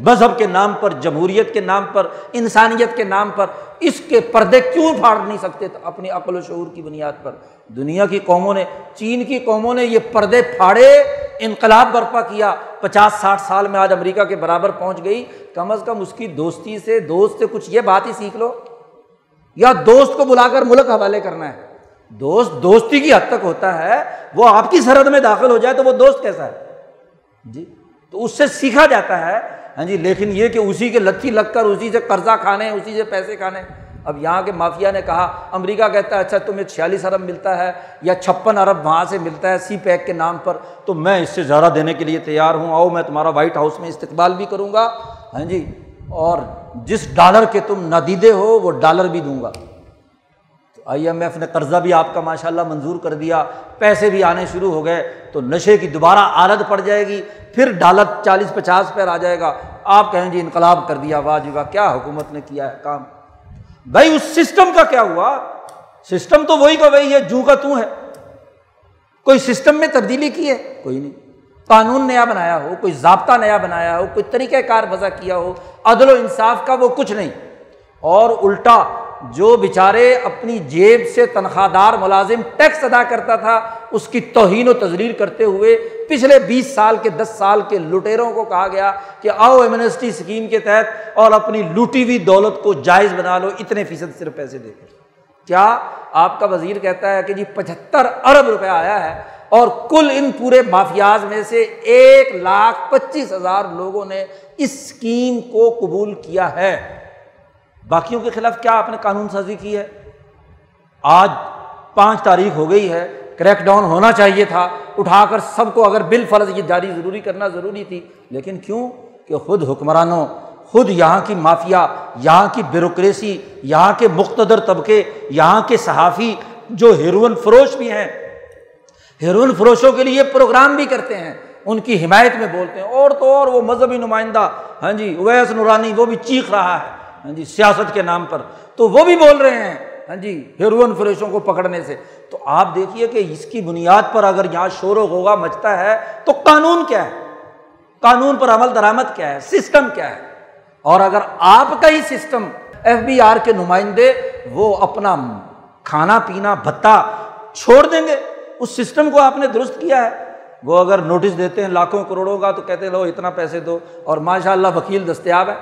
مذہب کے نام پر، جمہوریت کے نام پر، انسانیت کے نام پر، اس کے پردے کیوں پھاڑ نہیں سکتے؟ اپنی عقل و شعور کی بنیاد پر۔ دنیا کی قوموں نے، چین کی قوموں نے یہ پردے پھاڑے، انقلاب برپا کیا۔ پچاس، ساٹھ سال میں آج امریکہ کے برابر پہنچ گئی۔ کم از کم اس کی دوستی سے، دوست سے کچھ یہ بات ہی سیکھ لو۔ یا دوست کو بلا کر ملک حوالے کرنا ہے؟ دوست دوستی کی حد تک ہوتا ہے، وہ آپ کی سرحد میں داخل ہو جائے تو وہ دوست کیسا ہے؟ جی تو اس سے سیکھا جاتا ہے۔ ہاں جی لیکن یہ کہ اسی کے لتھی لگ کر اسی سے قرضہ کھانے، اسی سے پیسے کھانے۔ اب یہاں کے مافیا نے کہا، امریکہ کہتا ہے اچھا تمہیں چھیالیس ارب ملتا ہے یا چھپن ارب وہاں سے ملتا ہے سی پیک کے نام پر، تو میں اس سے زیادہ دینے کے لیے تیار ہوں۔ آؤ، میں تمہارا وائٹ ہاؤس میں استقبال بھی کروں گا۔ ہاں جی اور جس ڈالر کے تم ندیدے ہو وہ ڈالر بھی دوں گا۔ تو آئی ایم ایف نے قرضہ بھی آپ کا ماشاء اللہ منظور کر دیا، پیسے بھی آنے شروع ہو گئے، تو نشے کی دوبارہ عادت پڑ جائے گی، پھر ڈالر چالیس پچاس پیر آ جائے گا۔ آپ کہیں جی انقلاب کر دیا، واہ جی واہ، کیا حکومت نے کیا ہے کام؟ بھائی اس سسٹم کا کیا ہوا؟ سسٹم تو وہی کا وہی ہے، جو کا تو ہے۔ کوئی سسٹم میں تبدیلی کی ہے؟ کوئی نہیں۔ قانون نیا بنایا ہو، کوئی ضابطہ نیا بنایا ہو، کوئی طریقۂ کار وضع کیا ہو، عدل و انصاف کا وہ کچھ نہیں۔ اور الٹا جو بیچارے اپنی جیب سے تنخواہ دار ملازم ٹیکس ادا کرتا تھا، اس کی توہین و تجریر کرتے ہوئے پچھلے بیس سال کے، دس سال کے لٹیروں کو کہا گیا کہ آؤ ایمنسٹی اسکیم کے تحت اور اپنی لوٹی ہوئی دولت کو جائز بنا لو، اتنے فیصد صرف پیسے دے کر کیا آپ کا وزیر کہتا ہے کہ جی پچہتر ارب روپیہ آیا ہے اور کل ان پورے مافیاز میں سے ایک لاکھ پچیس ہزار لوگوں نے اس اسکیم کو قبول کیا ہے۔ باقیوں کے خلاف کیا آپ نے قانون سازی کی ہے؟ آج پانچ تاریخ ہو گئی ہے، کریک ڈاؤن ہونا چاہیے تھا۔ اٹھا کر سب کو اگر بل فرض یہ جاری ضروری کرنا ضروری تھی، لیکن کیوں؟ کہ خود حکمرانوں، خود یہاں کی مافیا، یہاں کی بیوروکریسی، یہاں کے مقتدر طبقے، یہاں کے صحافی جو ہیروئن فروش بھی ہیں ہیروئن فروشوں کے لیے پروگرام بھی کرتے ہیں، ان کی حمایت میں بولتے ہیں۔ اور تو اور وہ مذہبی نمائندہ ہاں جی اویس نورانی، وہ بھی چیخ رہا ہے ہاں جی سیاست کے نام پر۔ تو وہ بھی بول رہے ہیں ہاں جی ہیروئن فروشوں کو پکڑنے سے۔ تو آپ دیکھیے کہ اس کی بنیاد پر اگر یہاں شور و غوغا مچتا ہے، تو قانون کیا ہے؟ قانون پر عمل درآمد کیا ہے؟ سسٹم کیا ہے؟ اور اگر آپ کا ہی سسٹم ایف بی آر کے نمائندے وہ اپنا کھانا پینا بھتا چھوڑ دیں گے اس سسٹم کو آپ نے درست کیا ہے؟ وہ اگر نوٹس دیتے ہیں لاکھوں کروڑوں کا تو کہتے لو اتنا پیسے دو۔ اور ماشاء اللہ وکیل دستیاب ہے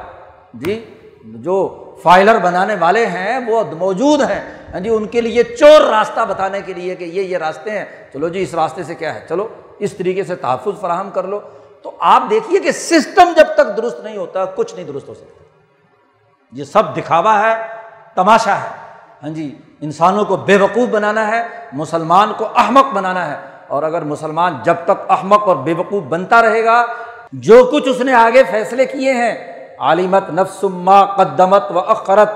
جی جو فائلر بنانے والے ہیں، وہ موجود ہیں۔ ہاں جی ان کے لیے چور راستہ بتانے کے لیے کہ یہ یہ راستے ہیں۔ چلو جی اس راستے سے کیا ہے؟ چلو، اس طریقے سے تحفظ فراہم کر لو۔ تو آپ دیکھیے کہ سسٹم جب تک درست نہیں ہوتا، کچھ نہیں درست ہو سکتا۔ یہ سب دکھاوا ہے، تماشا ہے۔ ہاں جی انسانوں کو بے وقوف بنانا ہے، مسلمان کو احمق بنانا ہے۔ اور اگر مسلمان جب تک احمق اور بے وقوف بنتا رہے گا، جو کچھ اس نے آگے فیصلے کیے ہیں عالمت نفسما قدمت و اخرت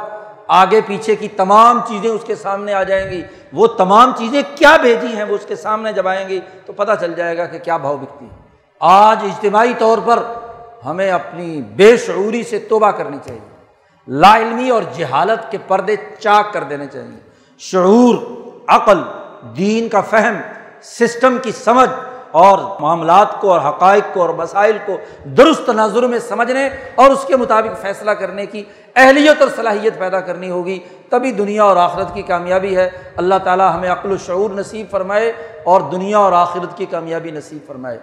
آگے پیچھے کی تمام چیزیں اس کے سامنے آ جائیں گی۔ وہ تمام چیزیں کیا بھیجی ہیں، وہ اس کے سامنے جب آئیں گی، تو پتہ چل جائے گا کہ کیا بھاؤ بکتی ہے آج اجتماعی طور پر ہمیں اپنی بے شعوری سے توبہ کرنی چاہیے۔ لا علمی اور جہالت کے پردے چاک کر دینے چاہیے۔ شعور، عقل، دین کا فہم، سسٹم کی سمجھ اور معاملات کو اور حقائق کو اور مسائل کو درست تناظر میں سمجھنے اور اس کے مطابق فیصلہ کرنے کی اہلیت اور صلاحیت پیدا کرنی ہوگی۔ تبھی دنیا اور آخرت کی کامیابی ہے۔ اللہ تعالیٰ ہمیں عقل و شعور نصیب فرمائے اور دنیا اور آخرت کی کامیابی نصیب فرمائے۔